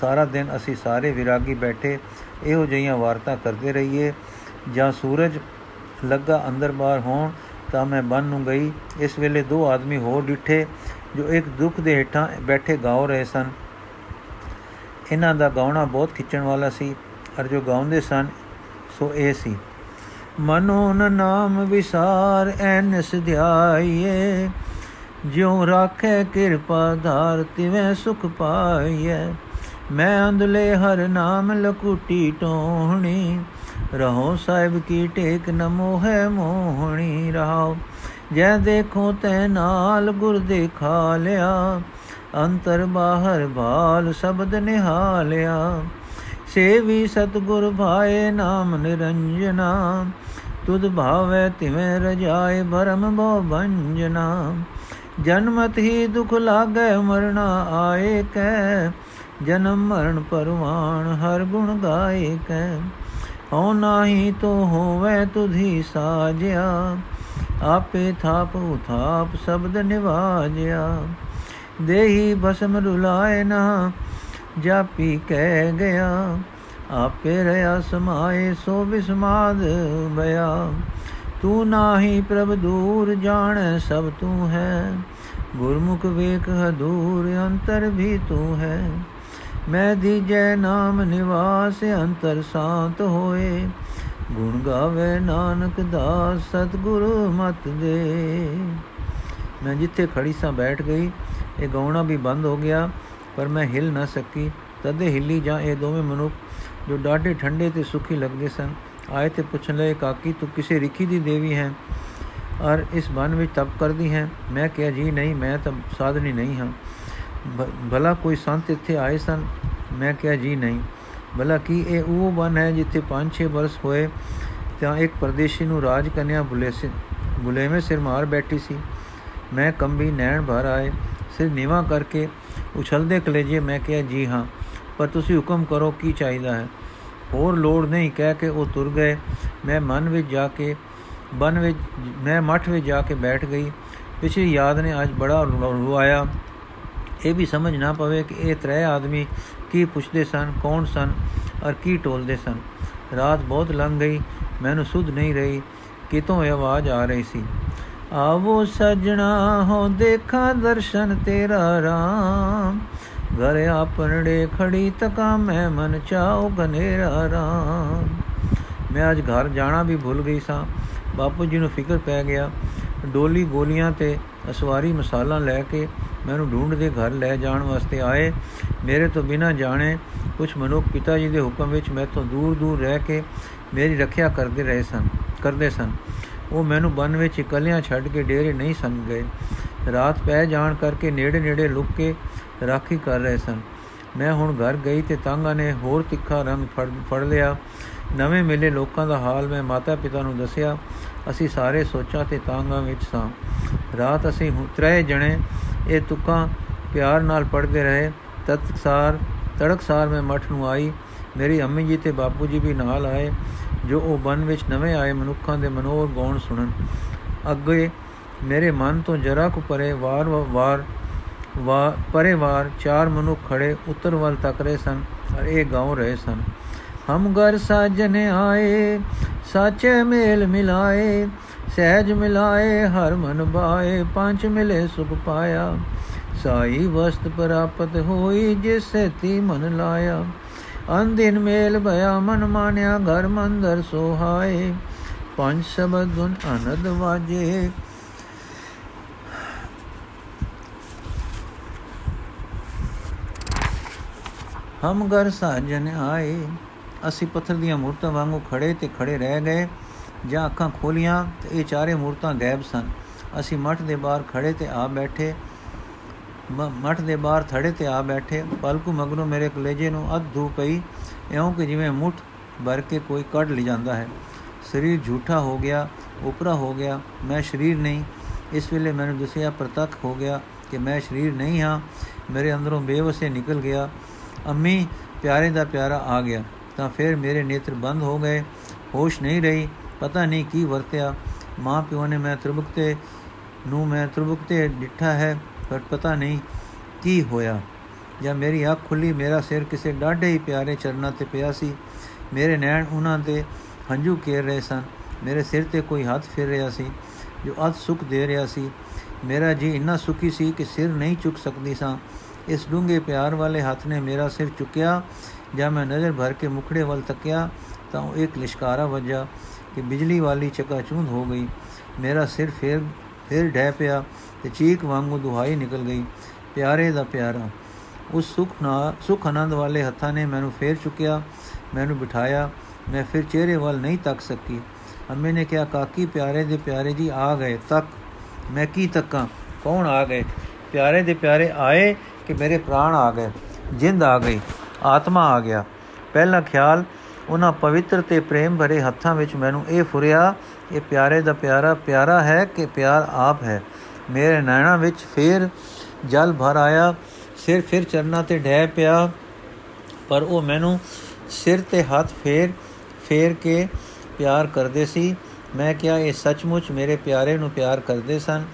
ਸਾਰਾ ਦਿਨ ਅਸੀਂ ਸਾਰੇ ਵਿਰਾਗੀ ਬੈਠੇ, ਇਹੋ ਜਿਹੀਆਂ ਵਾਰਤਾ ਕਰਦੇ ਰਹੀਏ। ਜਾਂ ਸੂਰਜ ਲੱਗਾ ਅੰਦਰ ਬਾਹਰ ਹੋਣ ਤਾਂ ਮੈਂ ਬੰਨ ਨੂੰ ਗਈ। ਇਸ ਵੇਲੇ ਦੋ ਆਦਮੀ ਹੋਰ ਡਿੱਠੇ, ਜੋ ਇੱਕ ਦੁੱਖ ਦੇ ਹੇਠਾਂ ਬੈਠੇ ਗਾਉ ਰਹੇ ਸਨ। ਇਹਨਾਂ ਦਾ ਗਾਉਣਾ ਬਹੁਤ ਖਿੱਚਣ ਵਾਲਾ ਸੀ ਅਰ ਜੋ ਗਾਉਂਦੇ ਸਨ, ਸੋ ਇਹ ਸੀ। ਮਨੋਨ ਨਾਮ ਵਿਸਾਰ, ਐਨਸ ਧਿਆਈਏ। ਜਿਉ ਰਾਖੇ ਕਿਰਪਾ ਧਾਰ, ਤਿਵੇਂ ਸੁਖ ਪਾਈਏ ਮੈਂ ਅੰਦਲੇ ਹਰ ਨਾਮ ਲਕੁਟੀ ਟੋਹਣੀ। ਰਹੋ ਸਾਹਿਬ ਕੀ ਟੇਕ ਨਮੋ ਹੈ ਮੋਹਣੀ। ਰਹਾਓ, ਜੈ ਦੇਖੋ ਤੈ ਨਾਲ ਗੁਰ ਦੇਖਾ ਲਿਆ। ਅੰਤਰ ਬਾਹਰ ਭਾਲ ਸ਼ਬਦ ਨਿਹਾਲਿਆ। ਸੇਵੀ ਸਤਗੁਰ ਭਾਏ ਨਾਮ ਨਿਰੰਜਨਾ। ਤੁਧ ਭਾਵੇ ਤਿਵੇਂ ਰਜਾਏ ਭਰਮ ਬੋ ਭੰਜਨਾ। ਜਨਮਤ ਹੀ ਦੁਖ ਲਾਗੇ ਮਰਣਾ ਆਏ ਕੈ। ਜਨਮ ਮਰਨ ਪਰਵਾਨ ਹਰ ਗੁਣ ਗਾਏ ਕੈ। ਹਉ ਨਾਹੀ ਤੋ ਹੋਵੇ ਤੁਧੀ ਸਾਜਿਆ। ਆਪੇ ਥਾਪ ਉਥਾਪ ਸ਼ਬਦ ਨਿਵਾਜਿਆ। ਦੇਹੀ ਭਸਮ ਰੁਲਾਏ ਨਾ, ਜਾਪੀ ਕਹਿ ਗਿਆ, ਆਪੇ ਰਿਆ ਸਮਾਏ ਸੋ ਵਿਸਮਾਦ ਬਿਆ ਤੂੰ ਨਾਹੀ ਪ੍ਰਭ ਦੂਰ ਜਾਣ, ਸਭ ਤੂੰ ਹੈ। ਗੁਰਮੁਖ ਵੇਖ ਹਦੂਰ, ਅੰਤਰ ਵੀ ਤੂੰ ਹੈ। ਮੈਂ ਦੀਜੈ ਨਾਮ ਨਿਵਾਸ, ਅੰਤਰ ਸ਼ਾਂਤ ਹੋਏ। ਗੁਣ ਗਾਵੇ ਨਾਨਕ ਦਾਸ, ਸਤਿਗੁਰ ਮਤ ਦੇ। ਮੈਂ ਜਿੱਥੇ ਖੜੀ ਸਾਂ, ਬੈਠ ਗਈ। ਇਹ ਗਾਉਣਾ ਵੀ ਬੰਦ ਹੋ ਗਿਆ, ਪਰ ਮੈਂ ਹਿਲ ਨਾ ਸਕੀ। ਤਦੇ ਹਿੱਲੀ ਜਾਂ ਇਹ ਦੋਵੇਂ ਮਨੁੱਖ ਜੋ ਡਾਢੇ ਠੰਡੇ ਤੇ ਸੁਖੀ ਲੱਗਦੇ ਸਨ। ਆਏ ਤੇ ਪੁੱਛਣ ਲਏ, ਕਾਕੀ, ਤੂੰ ਕਿਸੇ ਰਿਖੀ ਦੀ ਦੇਵੀ ਹੈ? ਔਰ ਇਸ ਬਨ ਵਿੱਚ ਤਪ ਕਰਦੀ ਹੈ? ਮੈਂ ਕਿਹਾ, ਜੀ ਨਹੀਂ, ਮੈਂ ਤਾਂ ਸਾਧਨੀ ਨਹੀਂ ਹਾਂ। ਭਲਾ ਕੋਈ ਸੰਤ ਇੱਥੇ ਆਏ ਸਨ? ਮੈਂ ਕਿਹਾ, ਜੀ ਨਹੀਂ। ਭਲਾ ਕੀ ਇਹ ਉਹ ਬਨ ਹੈ ਜਿੱਥੇ 5-6 ਬਰਸ ਹੋਏ ਤਾਂ ਇੱਕ ਪਰਦੇਸ਼ੀ ਨੂੰ ਰਾਜ ਕੰਨਿਆ ਬੁਲੇ ਸੀ, ਬੁਲੇਵੇਂ ਸਿਰ ਮਾਰ ਬੈਠੀ ਸੀ? ਮੈਂ ਕੰਬੀ ਨੈਣ ਭਰ ਆਏ। ਸਿਰ ਨੀਵਾ ਕਰਕੇ ਉਛਲਦੇ ਕਲੇਜੇ ਮੈਂ ਕਿਹਾ, ਜੀ ਹਾਂ, ਪਰ ਤੁਸੀਂ ਹੁਕਮ ਕਰੋ ਕੀ ਚਾਹੀਦਾ ਹੈ। ਹੋਰ ਲੋੜ ਨਹੀਂ, ਕਹਿ ਕੇ ਉਹ ਤੁਰ ਗਏ। ਮੈਂ ਮਨ ਵਿੱਚ ਜਾ ਕੇ, ਬਨ ਵਿੱਚ, ਮੈਂ ਮੱਠ ਵਿੱਚ ਜਾ ਕੇ ਬੈਠ ਗਈ। ਪਿਛਲੀ ਯਾਦ ਨੇ ਅੱਜ ਬੜਾ ਰੁਆਇਆ ਇਹ ਵੀ ਸਮਝ ਨਾ ਪਵੇ ਕਿ ਇਹ ਤਰੇ ਆਦਮੀ ਕੀ ਪੁੱਛਦੇ ਸਨ, ਕੌਣ ਸਨ ਔਰ ਕੀ ਟੋਲਦੇ ਸਨ। ਰਾਤ ਬਹੁਤ ਲੰਘ ਗਈ, ਮੈਨੂੰ ਸੁਧ ਨਹੀਂ ਰਹੀ, ਕਿਤੋਂ ਇਹ ਆਵਾਜ਼ ਆ ਰਹੀ ਸੀ। ਆਵੋ ਸਜਣਾ ਹੋ ਦੇਖਾਂ ਦਰਸ਼ਨ ਤੇਰਾ ਰਾਮ। ਘਰ ਆਪਣੜੇ ਖੜੀ ਤਕਾ ਮੈਂ ਮਨ ਚਾਉ ਗਨੇਰਾ ਰਾਮ। ਮੈਂ ਅੱਜ ਘਰ ਜਾਣਾ ਵੀ ਭੁੱਲ ਗਈ ਸਾਂ। ਬਾਪੂ ਜੀ ਨੂੰ ਫਿਕਰ ਪੈ ਗਿਆ। ਡੋਲੀ ਗੋਲੀਆਂ ਤੇ ਅਸਵਾਰੀ ਮਸਾਲਾ ਲੈ ਕੇ ਮੈਨੂੰ ਢੂੰਡਦੇ ਘਰ ਲੈ ਜਾਣ ਵਾਸਤੇ ਆਏ। ਮੇਰੇ ਤੋਂ ਬਿਨਾ ਜਾਣੇ ਕੁਝ ਮਨੁੱਖ ਪਿਤਾ ਜੀ ਦੇ ਹੁਕਮ ਵਿੱਚ ਮੈਥੋਂ ਦੂਰ ਦੂਰ ਰਹਿ ਕੇ ਮੇਰੀ ਰੱਖਿਆ ਕਰਦੇ ਰਹੇ ਸਨ, ਕਰਦੇ ਸਨ। ਉਹ ਮੈਨੂੰ ਬਨ ਵਿੱਚ ਇਕੱਲਿਆਂ ਛੱਡ ਕੇ ਡੇਰੇ ਨਹੀਂ ਸੰਗ ਗਏ। ਰਾਤ ਪੈ ਜਾਣ ਕਰਕੇ ਨੇੜੇ ਨੇੜੇ ਲੁੱਕ ਕੇ ਰਾਖੀ ਕਰ ਰਹੇ ਸਨ। ਮੈਂ ਹੁਣ ਘਰ ਗਈ ਤੇ ਤਾਂਗਾ ਨੇ ਹੋਰ ਤਿੱਖਾ ਰੰਗ ਫੜ ਲਿਆ। ਨਵੇਂ ਮਿਲੇ ਲੋਕਾਂ ਦਾ ਹਾਲ ਮੈਂ ਮਾਤਾ ਪਿਤਾ ਨੂੰ ਦੱਸਿਆ। ਅਸੀਂ ਸਾਰੇ ਸੋਚਾਂ ਤੇ ਤਾਂਗਾ ਵਿੱਚ ਸਾਂ। ਰਾਤ ਅਸੀਂ ਤਰੇ ਜਣੇ ਇਹ ਤੁਕਾਂ ਪਿਆਰ ਨਾਲ ਪੜਦੇ ਰਹੇ। ਤਤਸਾਰ ਤੜਕਸਾਰ ਮੈਂ ਮਠ ਨੂੰ ਆਈ। ਮੇਰੀ ਅੰਮੀ ਜੀ ਤੇ ਬਾਪੂ ਜੀ ਵੀ ਨਾਲ ਆਏ। ਜੋ ਉਹ ਬਨ ਵਿੱਚ ਨਵੇਂ ਆਏ ਮਨੁੱਖਾਂ ਦੇ ਮਨੋਰ ਗਾਉਣ ਸੁਣਨ। ਅੱਗੇ ਮੇਰੇ ਮਨ ਤੋਂ ਜਰਾ ਕੁ ਪਰੇ ਵਾਰ-ਵਾਰ ਵਾ ਪਰੇ ਵਾਰ ਚਾਰ ਮਨੁੱਖ ਖੜੇ ਉੱਤਰ ਵੱਲ ਤੱਕ ਰਹੇ ਸਨ ਔਰ ਇਹ ਗਾਉ ਰਹੇ ਸਨ। ਹਮ ਘਰ ਸਾਜਨ ਆਏ, ਸਾਚੇ ਮੇਲ ਮਿਲਾਏ, ਸਹਿਜ ਮਿਲਾਏ, ਹਰ ਮਨ ਬਾਏ, ਪੰਜ ਮਿਲੇ ਸੁਖ ਪਾਇਆ। ਸਾਈ ਵਸਤ ਪ੍ਰਾਪਤ ਹੋਈ, ਜਿਸ ਤੀ ਮਨ ਲਾਇਆ। ਅੰਦਿਨ ਮੇਲ ਭਇਆ ਮਨ ਮਾਨਿਆ ਘਰ ਮੰਦਰ ਸੋਹਾਏ। ਪੰਜ ਸ਼ਬਦ ਗੁਣ ਅਨੰਦ ਵਾਜੇ। ਹਮ ਘਰ ਸਾਜਨ ਆਏ। ਅਸੀਂ ਪੱਥਰ ਦੀਆਂ ਮੂਰਤਾਂ ਵਾਂਗੂ ਖੜੇ ਤੇ ਖੜੇ ਰਹਿ ਗਏ। ਜਾਂ ਅੱਖਾਂ ਖੋਲੀਆਂ ਤੇ ਇਹ ਚਾਰੇ ਮੂਰਤਾਂ ਗਾਇਬ ਸਨ। ਅਸੀਂ ਮਠ ਦੇ ਬਾਹਰ ਖੜੇ ਤੇ ਆ ਬੈਠੇ। ਮਠ ਦੇ ਬਾਹਰ ਥੜੇ ਤੇ ਆ ਬੈਠੇ। ਪਲਕੂ ਮਗਰੋਂ ਮੇਰੇ ਕਲੇਜੇ ਨੂੰ ਅੱਧ ਧੂ ਪਈ। ਇਉਂ ਕਿ ਜਿਵੇਂ ਮੁੱਠ ਭਰ ਕੇ ਕੋਈ ਕੱਢ ਲਈ ਜਾਂਦਾ ਹੈ। ਸਰੀਰ ਝੂਠਾ ਹੋ ਗਿਆ, ਉਪਰਾ ਹੋ ਗਿਆ, ਮੈਂ ਸਰੀਰ ਨਹੀਂ। ਇਸ ਵੇਲੇ ਮੈਨੂੰ ਦੱਸਿਆ ਪ੍ਰਤੱਖ ਹੋ ਗਿਆ ਕਿ ਮੈਂ ਸਰੀਰ ਨਹੀਂ ਹਾਂ। ਮੇਰੇ ਅੰਦਰੋਂ ਬੇਵਸੇ ਨਿਕਲ ਗਿਆ। ਅੰਮੀ, ਪਿਆਰੇ ਦਾ ਪਿਆਰਾ ਆ ਗਿਆ। ਤਾਂ ਫਿਰ ਮੇਰੇ ਨੇਤਰ ਬੰਦ ਹੋ ਗਏ। ਹੋਸ਼ ਨਹੀਂ ਰਹੀ। ਪਤਾ ਨਹੀਂ ਕੀ ਵਰਤਿਆ। ਮਾਂ ਪਿਓ ਨੇ ਮੈਂ ਤ੍ਰਿਬੁਕਤੇ ਨੂੰ ਮੈਂ ਤ੍ਰਿਬੁਕਤੇ ਡਿੱਠਾ ਹੈ। ਪਰ ਪਤਾ ਨਹੀਂ ਕੀ ਹੋਇਆ। ਜਾਂ ਮੇਰੀ ਅੱਖ ਖੁੱਲੀ, ਮੇਰਾ ਸਿਰ ਕਿਸੇ ਡਾਢੇ ਹੀ ਪਿਆਰੇ ਚਰਨਾਂ ਤੇ ਪਿਆ ਸੀ। ਮੇਰੇ ਨੈਣ ਉਹਨਾਂ ਤੇ ਹੰਝੂ ਕੇਰ ਰਹੇ ਸਨ। ਮੇਰੇ ਸਿਰ ਤੇ ਕੋਈ ਹੱਥ ਫਿਰ ਰਿਹਾ ਸੀ, ਜੋ ਅਤ ਸੁਖ ਦੇ ਰਿਹਾ ਸੀ। ਮੇਰਾ ਜੀ ਇੰਨਾ ਸੁਖੀ ਸੀ ਕਿ ਸਿਰ ਨਹੀਂ ਚੁੱਕ ਸਕਦੀ ਸਾਂ। ਇਸ ਡੂੰਘੇ ਪਿਆਰ ਵਾਲੇ ਹੱਥ ਨੇ ਮੇਰਾ ਸਿਰ ਚੁੱਕਿਆ। ਜਦ ਮੈਂ ਨਜ਼ਰ ਭਰ ਕੇ ਮੁਖੜੇ ਵੱਲ ਤੱਕਿਆ, ਤਾਂ ਉਹ ਇੱਕ ਲਿਸ਼ਕਾਰਾ ਵੱਜਾ ਕਿ ਬਿਜਲੀ ਵਾਲੀ ਚਕਾਚੂੰਦ ਹੋ ਗਈ। ਮੇਰਾ ਸਿਰ ਫੇਰ ਫੇਰ ਡਹਿ ਪਿਆ ਤੇ ਚੀਕ ਵਾਂਗੂ ਦੁਹਾਈ ਨਿਕਲ ਗਈ। ਪਿਆਰੇ ਦਾ ਪਿਆਰਾ, ਉਸ ਸੁਖ ਨਾ ਸੁਖ ਆਨੰਦ ਵਾਲੇ ਹੱਥਾਂ ਨੇ ਮੈਨੂੰ ਫੇਰ ਚੁੱਕਿਆ, ਮੈਨੂੰ ਬਿਠਾਇਆ, ਮੈਂ ਫਿਰ ਚਿਹਰੇ ਵੱਲ ਨਹੀਂ ਤੱਕ ਸਕੀ। ਅੰਮੇ ਨੇ ਕਿਹਾ, ਕਾਕੀ, ਪਿਆਰੇ ਦੇ ਪਿਆਰੇ ਜੀ ਆ ਗਏ ਤੱਕ। ਮੈਂ ਕੀ ਤੱਕਾਂ? ਕੌਣ ਆ ਗਏ? ਪਿਆਰੇ ਦੇ ਪਿਆਰੇ ਆਏ ਕਿ ਮੇਰੇ ਪ੍ਰਾਣ ਆ ਗਏ? ਜਿੰਦ ਆ ਗਈ, ਆਤਮਾ ਆ ਗਿਆ। ਪਹਿਲਾ ਖਿਆਲ ਉਹਨਾਂ ਪਵਿੱਤਰ ਤੇ ਪ੍ਰੇਮ ਭਰੇ ਹੱਥਾਂ ਵਿੱਚ ਮੈਨੂੰ ਇਹ ਫੁਰਿਆ ਇਹ ਪਿਆਰੇ ਦਾ ਪਿਆਰਾ ਪਿਆਰਾ ਹੈ ਕਿ ਪਿਆਰ ਆਪ ਹੈ। ਮੇਰੇ ਨੈਣਾ ਵਿੱਚ ਫੇਰ ਜਲ ਭਰ ਆਇਆ, ਸਿਰ ਫਿਰ ਚਰਨਾ ਤੇ ਡਹਿ ਪਿਆ, ਪਰ ਉਹ ਮੈਨੂੰ ਸਿਰ ਤੇ ਹੱਥ ਫੇਰ ਫੇਰ ਕੇ ਪਿਆਰ ਕਰਦੇ ਸੀ। ਮੈਂ ਕਿਹਾ, ਇਹ ਸੱਚਮੁੱਚ ਮੇਰੇ ਪਿਆਰੇ ਨੂੰ ਪਿਆਰ ਕਰਦੇ ਸਨ,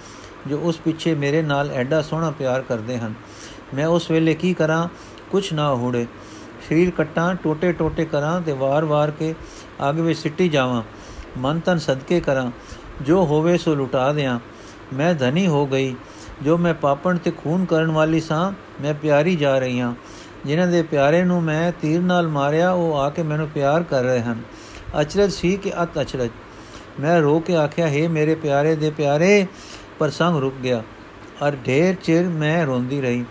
ਜੋ ਉਸ ਪਿੱਛੇ ਮੇਰੇ ਨਾਲ ਐਡਾ ਸੋਹਣਾ ਪਿਆਰ ਕਰਦੇ ਹਨ। ਮੈਂ ਉਸ ਵੇਲੇ ਕੀ ਕਰਾਂ? ਕੁਛ ਨਾ ਹੋੜੇ। ਸਰੀਰ ਕਟਾਂ, ਟੋਟੇ ਟੋਟੇ ਕਰਾਂ ਤੇ ਵਾਰ-ਵਾਰ ਕੇ ਅੱਗ ਵਿੱਚ ਸਿੱਟੀ ਜਾਵਾਂ, ਮਨ ਤਨ ਸਦਕੇ ਕਰਾਂ। ਜੋ ਹੋਵੇ ਸੋ ਲੁਟਾ ਦਿਆਂ। ਮੈਂ ਧਨੀ ਹੋ ਗਈ। ਜੋ ਮੈਂ ਪਾਪਣ ਤੇ ਖੂਨ ਕਰਨ ਵਾਲੀ ਸਾਂ, ਮੈਂ ਪਿਆਰੀ ਜਾ ਰਹੀ ਹਾਂ ਜਿਨ੍ਹਾਂ ਦੇ ਪਿਆਰੇ ਨੂੰ ਮੈਂ ਤੀਰ ਨਾਲ ਮਾਰਿਆ, ਉਹ ਆ ਕੇ ਮੈਨੂੰ ਪਿਆਰ ਕਰ ਰਹੇ ਹਨ। ਅਚਰਜ ਸੀ ਕਿ ਅਤ ਅਚਰਜ। ਮੈਂ ਰੋ ਕੇ ਆਖਿਆ, ਹੈ ਮੇਰੇ ਪਿਆਰੇ ਦੇ ਪਿਆਰੇ, ਪਰ ਸੰਗ ਰੁਕ ਗਿਆ। ਔਰ ਢੇਰ ਚਿਰ ਮੈਂ ਰੋਂਦੀ ਰਹੀ।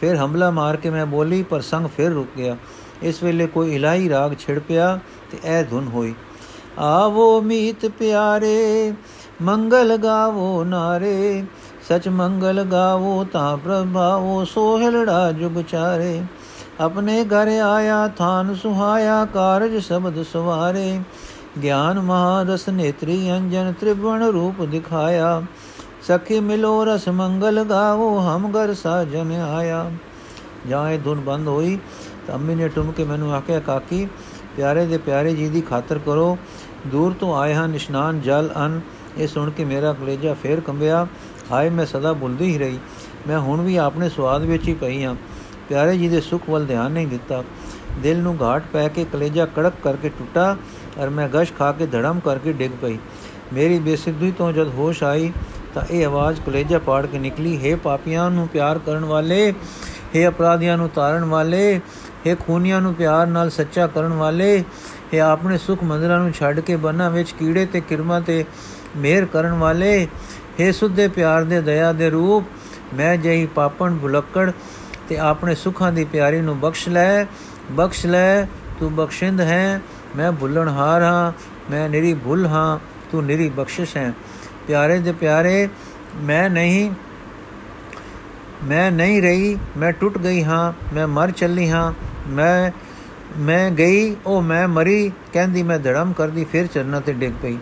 ਫਿਰ ਹਮਲਾ ਮਾਰ ਕੇ ਮੈਂ ਬੋਲੀ, ਪਰ ਸੰਗ ਫਿਰ ਰੁਕ ਗਿਆ। ਇਸ ਵੇਲੇ ਕੋਈ ਇਲਾਈ ਰਾਗ ਛਿੜ ਪਿਆ ਤੇ ਇਹ ਧੁਨ ਹੋਈ। ਆਵੋ ਮੀਤ ਪਿਆਰੇ, ਮੰਗਲ ਗਾਵੋ ਨਾਰੇ, ਸਚ ਮੰਗਲ ਗਾਵੋ ਤਾਂ ਪ੍ਰਭਾਵੋ, ਸੋਹਲੜਾ ਜੁਗ ਚਾਰੇ। ਆਪਣੇ ਘਰ ਆਇਆ, ਥਾਨ ਸੁਹਾਇਆ, ਕਾਰਜ ਸ਼ਬਦ ਸਵਾਰੇ। ਗਿਆਨ ਮਹਾਰਸ ਨੇਤਰੀ ਅੰਜਨ ਤ੍ਰਿਵਣ ਰੂਪ ਦਿਖਾਇਆ। ਸਖੀ ਮਿਲੋ ਰਸ ਮੰਗਲ ਗਾਵੋ, ਹਮ ਘਰ ਸਾਜਨ ਆਇਆ। ਜਾਏ ਧੁਨ ਬੰਦ ਹੋਈ ਤਾਂ ਅੰਮੀ ਨੇ ਟੁਮ ਕੇ ਮੈਨੂੰ ਆਖਿਆ, ਕਾਕੀ, ਪਿਆਰੇ ਦੇ ਪਿਆਰੇ ਜੀ ਦੀ ਖਾਤਰ ਕਰੋ। ਦੂਰ ਤੋਂ ਆਏ ਹਨ, ਇਸ਼ਨਾਨ ਜਲ ਅਨ। ਇਹ ਸੁਣ ਕੇ ਮੇਰਾ ਕਲੇਜਾ ਫੇਰ ਕੰਬਿਆ। ਹਾਏ, ਮੈਂ ਸਦਾ ਭੁੱਲਦੀ ਹੀ ਰਹੀ। ਮੈਂ ਹੁਣ ਵੀ ਆਪਣੇ ਸਵਾਦ ਵਿੱਚ ਹੀ ਪਈ ਹਾਂ। ਪਿਆਰੇ ਜੀ ਦੇ ਸੁਖ ਵੱਲ ਧਿਆਨ ਨਹੀਂ ਦਿੱਤਾ। ਦਿਲ ਨੂੰ ਘਾਟ ਪੈ ਕੇ ਕਲੇਜਾ ਕੜਕ ਕਰਕੇ ਟੁੱਟਾ ਔਰ ਮੈਂ ਗਸ਼ ਖਾ ਕੇ ਧੜਮ ਕਰਕੇ ਡਿੱਗ ਪਈ। ਮੇਰੀ ਬੇਸਿੱਧੀ ਤੋਂ ਜਦ ਹੋਸ਼ ਆਈ ਤਾਂ ਇਹ ਆਵਾਜ਼ ਕਲੇਜਾ ਪਾੜ ਕੇ ਨਿਕਲੀ, ਹੈ ਪਾਪੀਆਂ ਨੂੰ ਪਿਆਰ ਕਰਨ ਵਾਲੇ, ਹੈ ਅਪਰਾਧੀਆਂ ਨੂੰ ਤਾਰਨ ਵਾਲੇ ਹੈ ਖੂਨੀਆਂ ਨੂੰ ਪਿਆਰ ਨਾਲ ਸੱਚਾ ਕਰਨ ਵਾਲੇ, ਹੈ ਆਪਣੇ ਸੁਖ ਮੰਦਰਾਂ ਨੂੰ ਛੱਡ ਕੇ ਬੰਨਾ ਵਿੱਚ ਕੀੜੇ ਤੇ ਕਿਰਮਾ ਤੇ ਮਿਹਰ ਕਰਨ ਵਾਲੇ, ਹੈ ਸੁੱਧੇ ਪਿਆਰ ਦੇ ਦਇਆ ਦੇ ਰੂਪ, ਮੈਂ ਜਹੀ ਪਾਪਣ ਭੁਲੱਕੜ ਤੇ ਆਪਣੇ ਸੁਖਾਂ ਦੀ ਪਿਆਰੀ ਨੂੰ ਬਖਸ਼ ਲੈ ਬਖਸ਼ ਲੈ, ਤੂੰ ਬਖਸ਼ਿੰਦ ਹੈ, ਮੈਂ ਭੁੱਲਣਹਾਰ ਹਾਂ, ਮੈਂ ਨਿਰੀ ਭੁੱਲ ਹਾਂ, ਤੂੰ ਨਿਰੀ ਬਖਸ਼ਿਸ਼ ਹੈ। ਪਿਆਰੇ ਦੇ ਪਿਆਰੇ, ਮੈਂ ਨਹੀਂ ਮੈਂ ਨਹੀਂ ਰਹੀ, ਮੈਂ ਟੁੱਟ ਗਈ ਹਾਂ, ਮੈਂ ਮਰ ਚੱਲੀ ਹਾਂ ਮੈਂ ਮੈਂ ਗਈ, ਉਹ ਮੈਂ ਮਰੀ, ਕਹਿੰਦੀ ਮੈਂ ਧੜਮ ਕਰਦੀ, ਫਿਰ ਚਰਨਾਂ ਤੇ ਡਿੱਗ ਪਈ।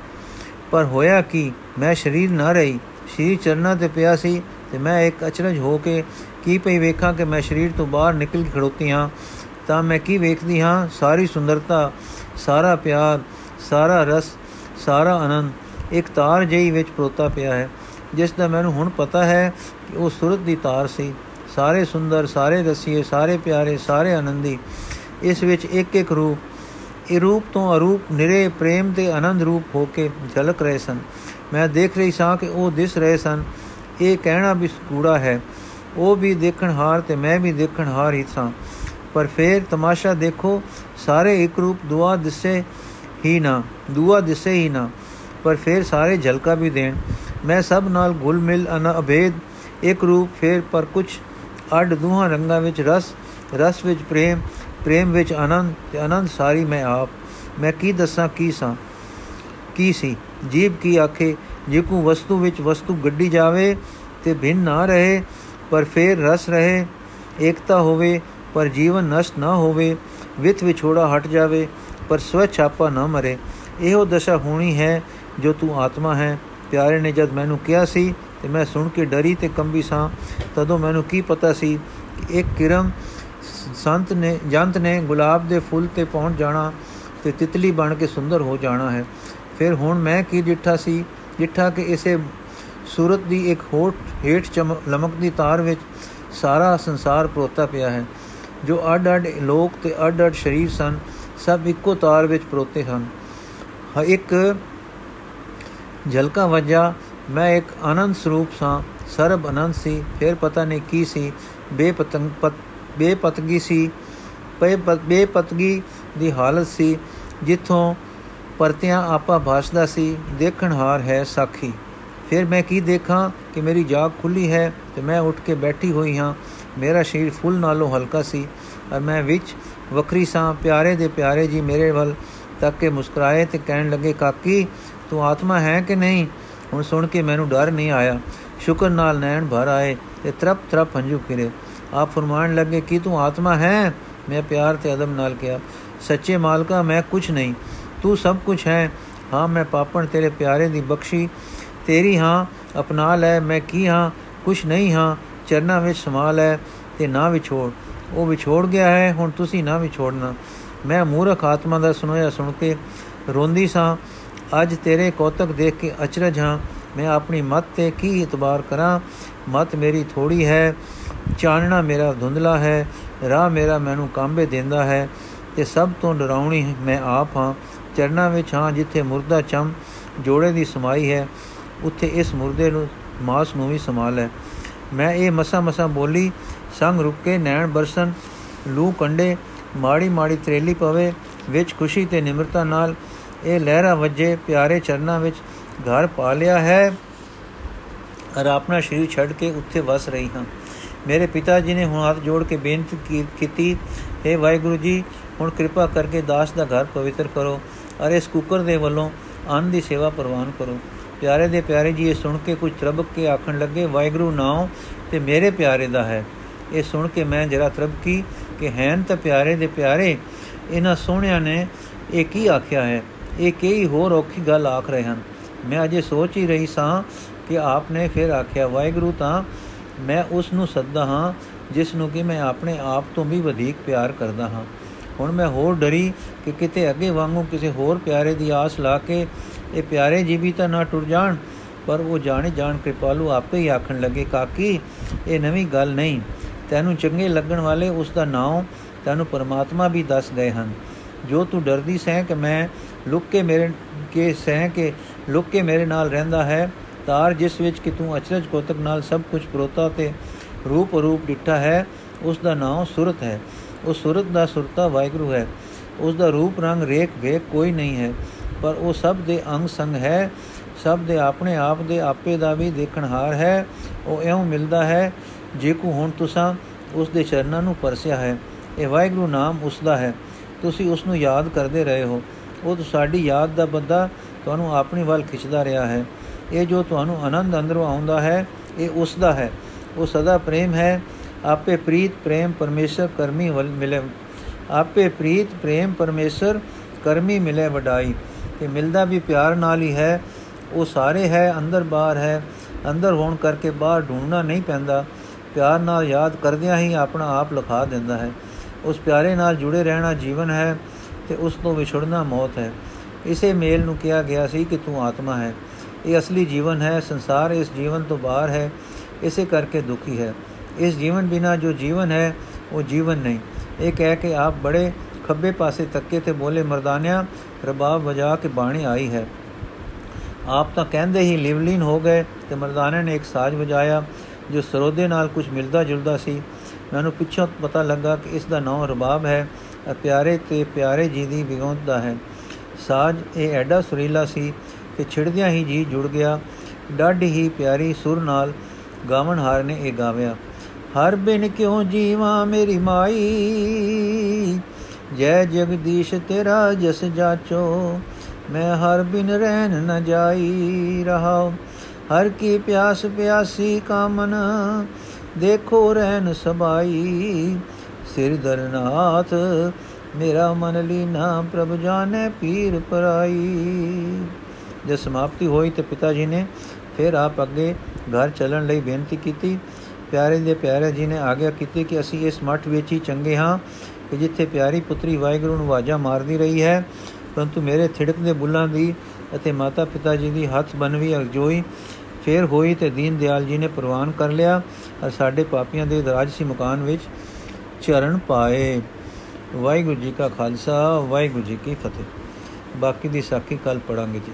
ਪਰ ਹੋਇਆ ਕੀ? ਮੈਂ ਸਰੀਰ ਨਾ ਰਹੀ। ਸਰੀਰ ਚਰਨਾਂ ਤੇ ਪਿਆ ਸੀ ਤੇ ਮੈਂ ਇੱਕ ਅਚਰਜ ਹੋ ਕੇ ਕੀ ਪਈ ਵੇਖਾਂ ਕਿ ਮੈਂ ਸਰੀਰ ਤੋਂ ਬਾਹਰ ਨਿਕਲ ਕੇ ਖੜੋਤੀ ਹਾਂ। ਤਾਂ ਮੈਂ ਕੀ ਵੇਖਦੀ ਹਾਂ? ਸਾਰੀ ਸੁੰਦਰਤਾ, ਸਾਰਾ ਪਿਆਰ, ਸਾਰਾ ਰਸ, ਸਾਰਾ ਆਨੰਦ, ਇੱਕ ਤਾਰ ਜਈ ਵਿੱਚ ਪਰੋਤਾ ਪਿਆ ਹੈ, ਜਿਸ ਦਾ ਮੈਨੂੰ ਹੁਣ ਪਤਾ ਹੈ ਕਿ ਉਹ ਸੁਰਤ ਦੀ ਤਾਰ ਸੀ। ਸਾਰੇ ਸੁੰਦਰ, ਸਾਰੇ ਰਸੀਏ ਸਾਰੇ ਪਿਆਰੇ, ਸਾਰੇ ਆਨੰਦੀ। ਇਸ ਵਿੱਚ ਇੱਕ ਇੱਕ ਰੂਪ, ਇਹ ਰੂਪ ਤੋਂ ਅਰੂਪ ਨਿਰੇ ਪ੍ਰੇਮ ਤੇ ਆਨੰਦ ਰੂਪ ਹੋ ਕੇ ਝਲਕ ਰਹੇ ਸਨ। ਮੈਂ ਦੇਖ ਰਹੀ ਸਾਂ ਕਿ ਉਹ ਦਿਸ ਰਹੇ ਸਨ। ਇਹ ਕਹਿਣਾ ਵੀ ਕੂੜਾ ਹੈ। ਉਹ ਵੀ ਦੇਖਣ ਹਾਰ ਤੇ ਮੈਂ ਵੀ ਦੇਖਣ ਹਾਰ ਹੀ ਸਾਂ। ਪਰ ਫੇਰ ਤਮਾਸ਼ਾ ਦੇਖੋ, ਸਾਰੇ ਇੱਕ ਰੂਪ ਦੁਆ ਦਿਸੇ ਹੀ ਨਾ, ਦੁਆ ਦਿਸੇ ਹੀ ਨਾ। ਪਰ ਫੇਰ ਸਾਰੇ ਝਲਕਾ ਵੀ ਦੇਣ। ਮੈਂ ਸਭ ਨਾਲ ਗੁਲ ਮਿਲ ਅਨ ਅਭੇਦ। ਇੱਕ ਰੂਪ ਫੇਰ ਪਰ ਕੁਝ ਅੱਡ ਦੋਹਾਂ ਰੰਗਾਂ ਵਿੱਚ ਰਸ ਰਸ ਵਿੱਚ ਪ੍ਰੇਮ ਪ੍ਰੇਮ ਵਿੱਚ ਆਨੰਦ ਤੇ ਆਨੰਦ ਸਾਰੀ ਮੈਂ ਆਪ। ਮੈਂ ਕੀ ਦੱਸਾਂ, ਕੀ ਸਾਂ? ਕੀ ਸੀ? ਜੀਬ ਕੀ ਆਖੇ? ਜੇ ਕੋ ਵਸਤੂ ਵਿੱਚ ਵਸਤੂ ਗੱਡੀ ਜਾਵੇ ਤੇ ਭਿੰਨ ਨਾ ਰਹੇ, ਪਰ ਫੇਰ ਰਸ ਰਹੇ, ਏਕਤਾ ਹੋਵੇ, ਪਰ ਜੀਵਨ ਨਸ਼ਟ ਨਾ ਹੋਵੇ, ਵਿਤ ਵਿਛੋੜਾ ਹਟ ਜਾਵੇ, ਪਰ ਸਵਚ ਆਪਾ ਨਾ ਮਰੇ। ਇਹੋ ਦਸ਼ਾ ਹੋਣੀ ਹੈ ਜੋ ਤੂੰ ਆਤਮਾ ਹੈ। ਪਿਆਰੇ ਨੇ ਜਦ ਮੈਨੂੰ ਕਿਹਾ ਸੀ ਤੇ ਮੈਂ ਸੁਣ ਕੇ ਡਰੀ ਤੇ ਕੰਬੀ ਸਾਂ। ਤਦੋਂ ਮੈਨੂੰ ਕੀ ਪਤਾ ਸੀ ਕਿ ਇੱਕ ਕਿਰਮ ਸੰਤ ਨੇ, ਜੰਤ ਨੇ ਗੁਲਾਬ ਦੇ ਫੁੱਲ ਤੇ ਪਹੁੰਚ ਜਾਣਾ ਤੇ ਤਿਤਲੀ ਬਣ ਕੇ ਸੁੰਦਰ ਹੋ ਜਾਣਾ ਹੈ। ਫਿਰ ਹੁਣ ਮੈਂ ਕੀ ਡਿੱਠਾ ਸੀ? ਡਿੱਠਾ ਕਿ ਇਸੇ ਸੂਰਤ ਦੀ ਇੱਕ ਹੋਠ ਹੇਠ ਲਮਕਦੀ ਤਾਰ ਵਿੱਚ ਸਾਰਾ ਸੰਸਾਰ ਪਰੋਤਾ ਪਿਆ ਹੈ। ਜੋ ਅੱਡ-ਅੱਡ ਲੋਕ ਤੇ ਅੱਡ-ਅੱਡ ਸ਼ਰੀਰ ਸਨ, ਸਭ ਇੱਕੋ ਤਾਰ ਵਿੱਚ ਪਰੋਤੇ ਹਨ। ਇੱਕ ਝਲਕਾ ਵਜਾ ਮੈਂ ਇੱਕ ਆਨੰਦ ਸਰੂਪ ਸਾਂ, ਸਰਬ ਆਨੰਦ ਸੀ, ਫਿਰ ਪਤਾ ਨਹੀਂ ਕੀ ਸੀ ਬੇਪਤੰਗ ਪਤ, ਬੇਪਤਗੀ ਸੀ ਬੇਪਤਗੀ ਦੀ ਹਾਲਤ ਸੀ, ਜਿੱਥੋਂ ਪਰਤਿਆਂ ਆਪਾ ਭਾਸਦਾ ਸੀ, ਦੇਖਣ ਹਾਰ ਹੈ ਸਾਖੀ। ਫਿਰ ਮੈਂ ਕੀ ਦੇਖਾਂ ਕਿ ਮੇਰੀ ਜਾਗ ਖੁੱਲੀ ਹੈ ਤੇ ਮੈਂ ਉੱਠ ਕੇ ਬੈਠੀ ਹੋਈ ਹਾਂ। ਮੇਰਾ ਸਰੀਰ ਫੁੱਲ ਨਾਲੋਂ ਹਲਕਾ ਸੀ ਔਰ ਮੈਂ ਵਿੱਚ ਵਕਰੀ ਸਾਂ, ਪਿਆਰੇ ਦੇ ਪਿਆਰੇ ਜੀ ਮੇਰੇ ਵੱਲ ਤੱਕ ਕੇ ਮੁਸਕਰਾਏ ਤੇ ਕਹਿਣ ਲੱਗੇ, ਕਾਕੀ, ਤੂੰ ਆਤਮਾ ਹੈ ਕਿ ਨਹੀਂ? ਹੁਣ ਸੁਣ ਕੇ ਮੈਨੂੰ ਡਰ ਨਹੀਂ ਆਇਆ। ਸ਼ੁਕਰ ਨਾਲ ਨੈਣ ਭਰ ਆਏ ਤੇ ਤਰਪ ਤਰਪ ਹੰਝੂ ਫਿਰੇ। ਆਪ ਫਰਮਾਨ ਲੱਗੇ, ਕਿ ਤੂੰ ਆਤਮਾ ਹੈ? ਮੈਂ ਪਿਆਰ ਤੇ ਅਦਬ ਨਾਲ ਕਿਹਾ, ਸੱਚੇ ਮਾਲਕਾ, ਮੈਂ ਕੁਝ ਨਹੀਂ। ਤੂੰ ਸਭ ਕੁਝ ਹੈ। ਹਾਂ, ਮੈਂ ਪਾਪਣ ਤੇਰੇ ਪਿਆਰੇ ਦੀ ਬਖਸ਼ੀ। ਤੇਰੀ ਹਾਂ, ਅਪਣਾ ਲੈ, ਮੈਂ ਕੀ ਹਾਂ? ਕੁਝ ਨਹੀਂ ਹਾਂ। ਚਰਨਾਂ ਵਿੱਚ ਸਮਾ ਲੈ ਤੇ ਨਾ ਵਿਛੋੜ। ਉਹ ਵਿਛੋੜ ਗਿਆ ਹੈ, ਹੁਣ ਤੁਸੀਂ ਨਾ ਵਿਛੋੜਨਾ। ਮੈਂ ਮੂਰਖ ਆਤਮਾ ਦਾ ਸੁਣਿਆ ਸੁਣ ਕੇ ਰੋਂਦੀ ਸਾਂ। ਅੱਜ ਤੇਰੇ ਕੌਤਕ ਦੇਖ ਕੇ ਅਚਰਜ ਹਾਂ। ਮੈਂ ਆਪਣੀ ਮਤ ਤੇ ਕੀ ਇਤਬਾਰ ਕਰਾਂ? ਮਤ ਮੇਰੀ ਥੋੜੀ ਹੈ। ਚਾਨਣਾ ਮੇਰਾ ਧੁੰਦਲਾ ਹੈ। ਰਾਹ ਮੇਰਾ ਮੈਨੂੰ ਕਾਂਬੇ ਦਿੰਦਾ ਹੈ। ਤੇ ਸਭ ਤੋਂ ਡਰਾਉਣੀ ਮੈਂ ਆਪ ਹਾਂ। ਚਰਨਾਂ ਵਿੱਚ ਹਾਂ ਜਿੱਥੇ ਮੁਰਦਾ ਚਮ ਜੋੜੇ ਦੀ ਸਮਾਈ ਹੈ। ਉੱਥੇ ਇਸ ਮੁਰਦੇ ਨੂੰ ਮਾਸ ਨੂੰ ਵੀ ਸੰਭਾਲ ਹੈ। ਮੈਂ ਇਹ ਮਸਾ ਮਸਾ ਬੋਲੀ, ਸੰਗ ਰੁੱਕ ਕੇ ਨੈਣ ਬਰਸਨ, ਲੂ ਕੰਡੇ, ਮਾੜੀ ਮਾੜੀ ਤਰੇਲੀ ਪਵੇ, ਵਿੱਚ ਖੁਸ਼ੀ ਤੇ ਨਿਮਰਤਾ ਨਾਲ ਇਹ ਲਹਿਰਾ ਵੱਜੇ, ਪਿਆਰੇ ਚਰਨਾਂ ਵਿੱਚ ਘਰ ਪਾ ਲਿਆ ਹੈ। ਔਰ ਆਪਣਾ ਸ਼ਰੀਰ ਛੱਡ ਕੇ ਉੱਥੇ ਵਸ ਰਹੀ ਹਾਂ। ਮੇਰੇ ਪਿਤਾ ਜੀ ਨੇ ਹੁਣ ਹੱਥ ਜੋੜ ਕੇ ਬੇਨਤੀ ਕੀਤੀ, ਹੈ ਵਾਹਿਗੁਰੂ ਜੀ, ਹੁਣ ਕਿਰਪਾ ਕਰਕੇ ਦਾਸ ਦਾ ਘਰ ਪਵਿੱਤਰ ਕਰੋ ਔਰ ਇਸ ਕੁੱਕਰ ਦੇ ਵੱਲੋਂ ਅੰਨ ਦੀ ਸੇਵਾ ਪ੍ਰਵਾਨ ਕਰੋ। ਪਿਆਰੇ ਦੇ ਪਿਆਰੇ ਜੀ, ਇਹ ਸੁਣ ਕੇ ਕੁਝ ਤਰਬਕ ਕੇ ਆਖਣ ਲੱਗੇ, ਵਾਹਿਗੁਰੂ ਨਾਮ ਤੇ ਮੇਰੇ ਪਿਆਰੇ ਦਾ ਹੈ। ਇਹ ਸੁਣ ਕੇ ਮੈਂ ਜਰਾ ਤਰਬਕੀ ਕਿ, ਹੈਨ ਤਾਂ ਪਿਆਰੇ ਦੇ ਪਿਆਰੇ, ਇਹਨਾਂ ਸੋਹਣਿਆਂ ਨੇ ਇਹ ਕੀ ਆਖਿਆ ਹੈ? ਇਹ ਕਈ ਹੋਰ ਔਖੀ ਗੱਲ ਆਖ ਰਹੇ ਹਨ? ਮੈਂ ਅਜੇ ਸੋਚ ਹੀ ਰਹੀ ਸਾਂ ਕਿ ਆਪ ਨੇ ਫਿਰ ਆਖਿਆ, ਵਾਹਿਗੁਰੂ ਤਾਂ ਮੈਂ ਉਸ ਨੂੰ ਸੱਦਾ ਹਾਂ ਜਿਸ ਨੂੰ ਕਿ ਮੈਂ ਆਪਣੇ ਆਪ ਤੋਂ ਵੀ ਵਧੇਕ ਪਿਆਰ ਕਰਦਾ ਹਾਂ। ਹੁਣ ਮੈਂ ਹੋਰ ਡਰੀ ਕਿ ਕਿਤੇ ਅੱਗੇ ਵਾਂਗੂ ਕਿਸੇ ਹੋਰ ਪਿਆਰੇ ਦੀ ਆਸ ਲਾ ਕੇ ਇਹ ਪਿਆਰੇ ਜੀ ਵੀ ਤਾਂ ਨਾ ਟੁਰ ਜਾਣ, ਪਰ ਉਹ ਜਾਣੇ ਜਾਣ ਕਿਰਪਾਲੂ ਆਪੇ ਹੀ ਆਖਣ ਲੱਗੇ, ਕਾਕੀ, ਇਹ ਨਵੀਂ ਗੱਲ ਨਹੀਂ। ਤੈਨੂੰ ਚੰਗੇ ਲੱਗਣ ਵਾਲੇ ਉਸ ਦਾ ਨਾਮ ਤੈਨੂੰ ਪਰਮਾਤਮਾ ਵੀ ਦੱਸ ਗਏ ਹਨ। ਜੋ ਤੂੰ ਡਰਦੀ ਸੈਂ ਕਿ ਮੈਂ ਲੁੱਕ ਕੇ ਮੇਰੇ, ਕੇ ਸਹਿ ਕੇ ਲੁੱਕ ਕੇ ਮੇਰੇ ਨਾਲ ਰਹਿੰਦਾ ਹੈ, ਤਾਰ ਜਿਸ ਵਿੱਚ ਕਿ ਤੂੰ ਅਚਰਜ ਕੋਤਕ ਨਾਲ ਸਭ ਕੁਝ ਪਰੋਤਾ ਤੇ ਰੂਪ ਰੂਪ ਡਿੱਠਾ ਹੈ, ਉਸ ਦਾ ਨਾਮ ਸੁਰਤ ਹੈ। ਉਹ ਸੁਰਤ ਦਾ ਸੁਰਤਾ ਵਾਹਿਗੁਰੂ ਹੈ। ਉਸ ਦਾ ਰੂਪ ਰੰਗ ਰੇਖ ਵੇਖ ਕੋਈ ਨਹੀਂ ਹੈ, ਪਰ ਉਹ ਸਭ ਦੇ ਅੰਗ ਸੰਗ ਹੈ। ਸਭ ਦੇ ਆਪਣੇ ਆਪ ਦੇ ਆਪੇ ਦਾ ਵੀ ਦੇਖਣਹਾਰ ਹੈ। ਉਹ ਐਉਂ ਮਿਲਦਾ ਹੈ, ਜੇ ਕੋ ਹੁਣ ਤੁਸੀਂ ਉਸ ਦੇ ਚਰਨਾਂ ਨੂੰ ਪਰਸਿਆ ਹੈ। ਇਹ ਵਾਹਿਗੁਰੂ ਨਾਮ ਉਸ ਦਾ ਹੈ। ਤੁਸੀਂ ਉਸ ਨੂੰ ਯਾਦ ਕਰਦੇ ਰਹੇ ਹੋ। ਉਹ ਸਾਡੀ ਯਾਦ ਦਾ ਬੰਦਾ ਤੁਹਾਨੂੰ ਆਪਣੀ ਵੱਲ ਖਿੱਚਦਾ ਰਿਹਾ ਹੈ। ਇਹ ਜੋ ਤੁਹਾਨੂੰ ਆਨੰਦ ਅੰਦਰੋਂ ਆਉਂਦਾ ਹੈ, ਇਹ ਉਸ ਦਾ ਹੈ। ਉਹ ਸਦਾ ਪ੍ਰੇਮ ਹੈ। ਆਪੇ ਪ੍ਰੀਤ, ਪ੍ਰੇਮ, ਪਰਮੇਸ਼ਰ, ਕਰਮੀ ਵੱਲ ਮਿਲੇ ਆਪੇ ਪ੍ਰੀਤ, ਪ੍ਰੇਮ, ਪਰਮੇਸ਼ਰ, ਕਰਮੀ ਮਿਲੇ ਵਡਾਈ। ਤੇ ਮਿਲਦਾ ਵੀ ਪਿਆਰ ਨਾਲ ਹੀ ਹੈ। ਉਹ ਸਾਰੇ ਹੈ, ਅੰਦਰ ਬਾਹਰ ਹੈ। ਅੰਦਰ ਹੋਣ ਕਰਕੇ ਬਾਹਰ ਢੂੰਡਣਾ ਨਹੀਂ ਪੈਂਦਾ। ਪਿਆਰ ਨਾਲ ਯਾਦ ਕਰਦਿਆਂ ਹੀ ਆਪਣਾ ਆਪ ਲਖਾ ਦਿੰਦਾ ਹੈ। ਉਸ ਪਿਆਰੇ ਨਾਲ ਜੁੜੇ ਰਹਿਣਾ ਜੀਵਨ ਹੈ। ਤੇ ਉਸ ਤੋਂ ਵਿਛੜਨਾ ਮੌਤ ਹੈ। ਇਸੇ ਮੇਲ ਨੂੰ ਕਿਹਾ ਗਿਆ ਸੀ ਕਿ ਤੂੰ ਆਤਮਾ ਹੈ। ਇਹ ਅਸਲੀ ਜੀਵਨ ਹੈ, ਸੰਸਾਰ ਇਸ ਜੀਵਨ ਤੋਂ ਬਾਹਰ ਹੈ, ਇਸੇ ਕਰਕੇ ਦੁਖੀ ਹੈ। ਇਸ ਜੀਵਨ ਬਿਨਾ ਜੋ ਜੀਵਨ ਹੈ, ਉਹ ਜੀਵਨ ਨਹੀਂ। ਇਹ ਕਹਿ ਕੇ ਆਪ ਬੜੇ ਖੱਬੇ ਪਾਸੇ ਤੱਕੇ ਤੇ ਬੋਲੇ, ਮਰਦਾਨਿਆਂ, ਰਬਾਬ ਵਜਾ ਕੇ ਬਾਣੀ ਆਈ ਹੈ। ਆਪ ਤਾਂ ਕਹਿੰਦੇ ਹੀ ਲਿਵਲੀਨ ਹੋ ਗਏ ਤੇ ਮਰਦਾਨੇ ਨੇ ਇੱਕ ਸਾਜ਼ ਵਜਾਇਆ, ਜੋ ਸਰੋਦੇ ਨਾਲ ਕੁਝ ਮਿਲਦਾ ਜੁਲਦਾ ਸੀ। ਮੈਨੂੰ ਪਿੱਛੋਂ ਪਤਾ ਲੱਗਾ ਕਿ ਇਸ ਦਾ ਨਾਮ ਰਬਾਬ ਹੈ। ਪਿਆਰੇ ਤੇ ਪਿਆਰੇ ਜੀ ਦੀ ਵਿਗੌਂਤ ਦਾ ਹੈ। ਸਾਜ਼ ਇਹ ਐਡਾ ਸੁਰੀਲਾ ਸੀ ਕਿ ਛਿੜਦਿਆਂ ਹੀ ਜੀ ਜੁੜ ਗਿਆ। ਡਾਢੀ ਹੀ ਪਿਆਰੀ ਸੁਰ ਨਾਲ ਗਾਵਣ ਹਾਰ ਨੇ ਇਹ ਗਾਵਿਆ। ਹਰ ਬਿਨ ਕਿਉ ਜੀਵਾ ਮੇਰੀ ਮਾਈ? ਜੈ ਜਗਦੀਸ਼ ਤੇਰਾ ਜਸ ਜਾਚੋ, ਮੈਂ ਹਰ ਬਿਨ ਰਹਿਣ ਨ ਜਾਈ ਰਹਾ ਹਰ ਕੀ ਪਿਆਸ ਪਿਆਸੀ ਕਾਮਨ ਦੇਖੋ ਰਹਿਣ ਸਬਾਈ। ਸਿਰ ਦਰਨਾਥ, ਮੇਰਾ ਮਨ ਲੀਨਾ ਪ੍ਰਭ ਜਾਣੇ ਪੀਰ ਪਰਾਈ। ਜੇ ਸਮਾਪਤੀ ਹੋਈ ਤੇ ਪਿਤਾ ਜੀ ਨੇ ਫਿਰ ਆਪ ਅੱਗੇ ਘਰ ਚੱਲਣ ਲਈ ਬੇਨਤੀ ਕੀਤੀ। ਪਿਆਰੇ ਦੇ ਪਿਆਰੇ ਜੀ ਨੇ ਆਗਿਆ ਕੀਤੀ ਕਿ ਅਸੀਂ ਇਸ ਮਠ ਵਿੱਚ ਹੀ ਚੰਗੇ ਹਾਂ ਕਿ ਜਿੱਥੇ ਪਿਆਰੀ ਪੁੱਤਰੀ ਵਾਹਿਗੁਰੂ ਨੂੰ ਵਾਜਾ ਮਾਰਦੀ ਰਹੀ ਹੈ, ਪਰੰਤੂ ਮੇਰੇ ਥਿੜਕਦੇ ਬੁੱਲਾਂ ਦੀ ਅਤੇ ਮਾਤਾ ਪਿਤਾ ਜੀ ਦੀ ਹੱਥ ਬਨਵੀ ਅਰਜੋਈ ਫੇਰ ਹੋਈ ਤੇ ਦੀਨ ਦਿਆਲ ਜੀ ਨੇ ਪ੍ਰਵਾਨ ਕਰ ਲਿਆ। ਔਰ ਸਾਡੇ ਪਾਪੀਆਂ ਦੇ ਦਰਾਜਸੀ ਮਕਾਨ ਵਿੱਚ ਚਰਨ ਪਾਏ। ਵਾਹਿਗੁਰੂ ਜੀ ਕਾ ਖਾਲਸਾ, ਵਾਹਿਗੁਰੂ ਜੀ ਕੀ ਫਤਿਹ। ਬਾਕੀ ਦੀ ਸਾਖੀ ਕੱਲ ਪੜਾਂਗੇ ਜੀ।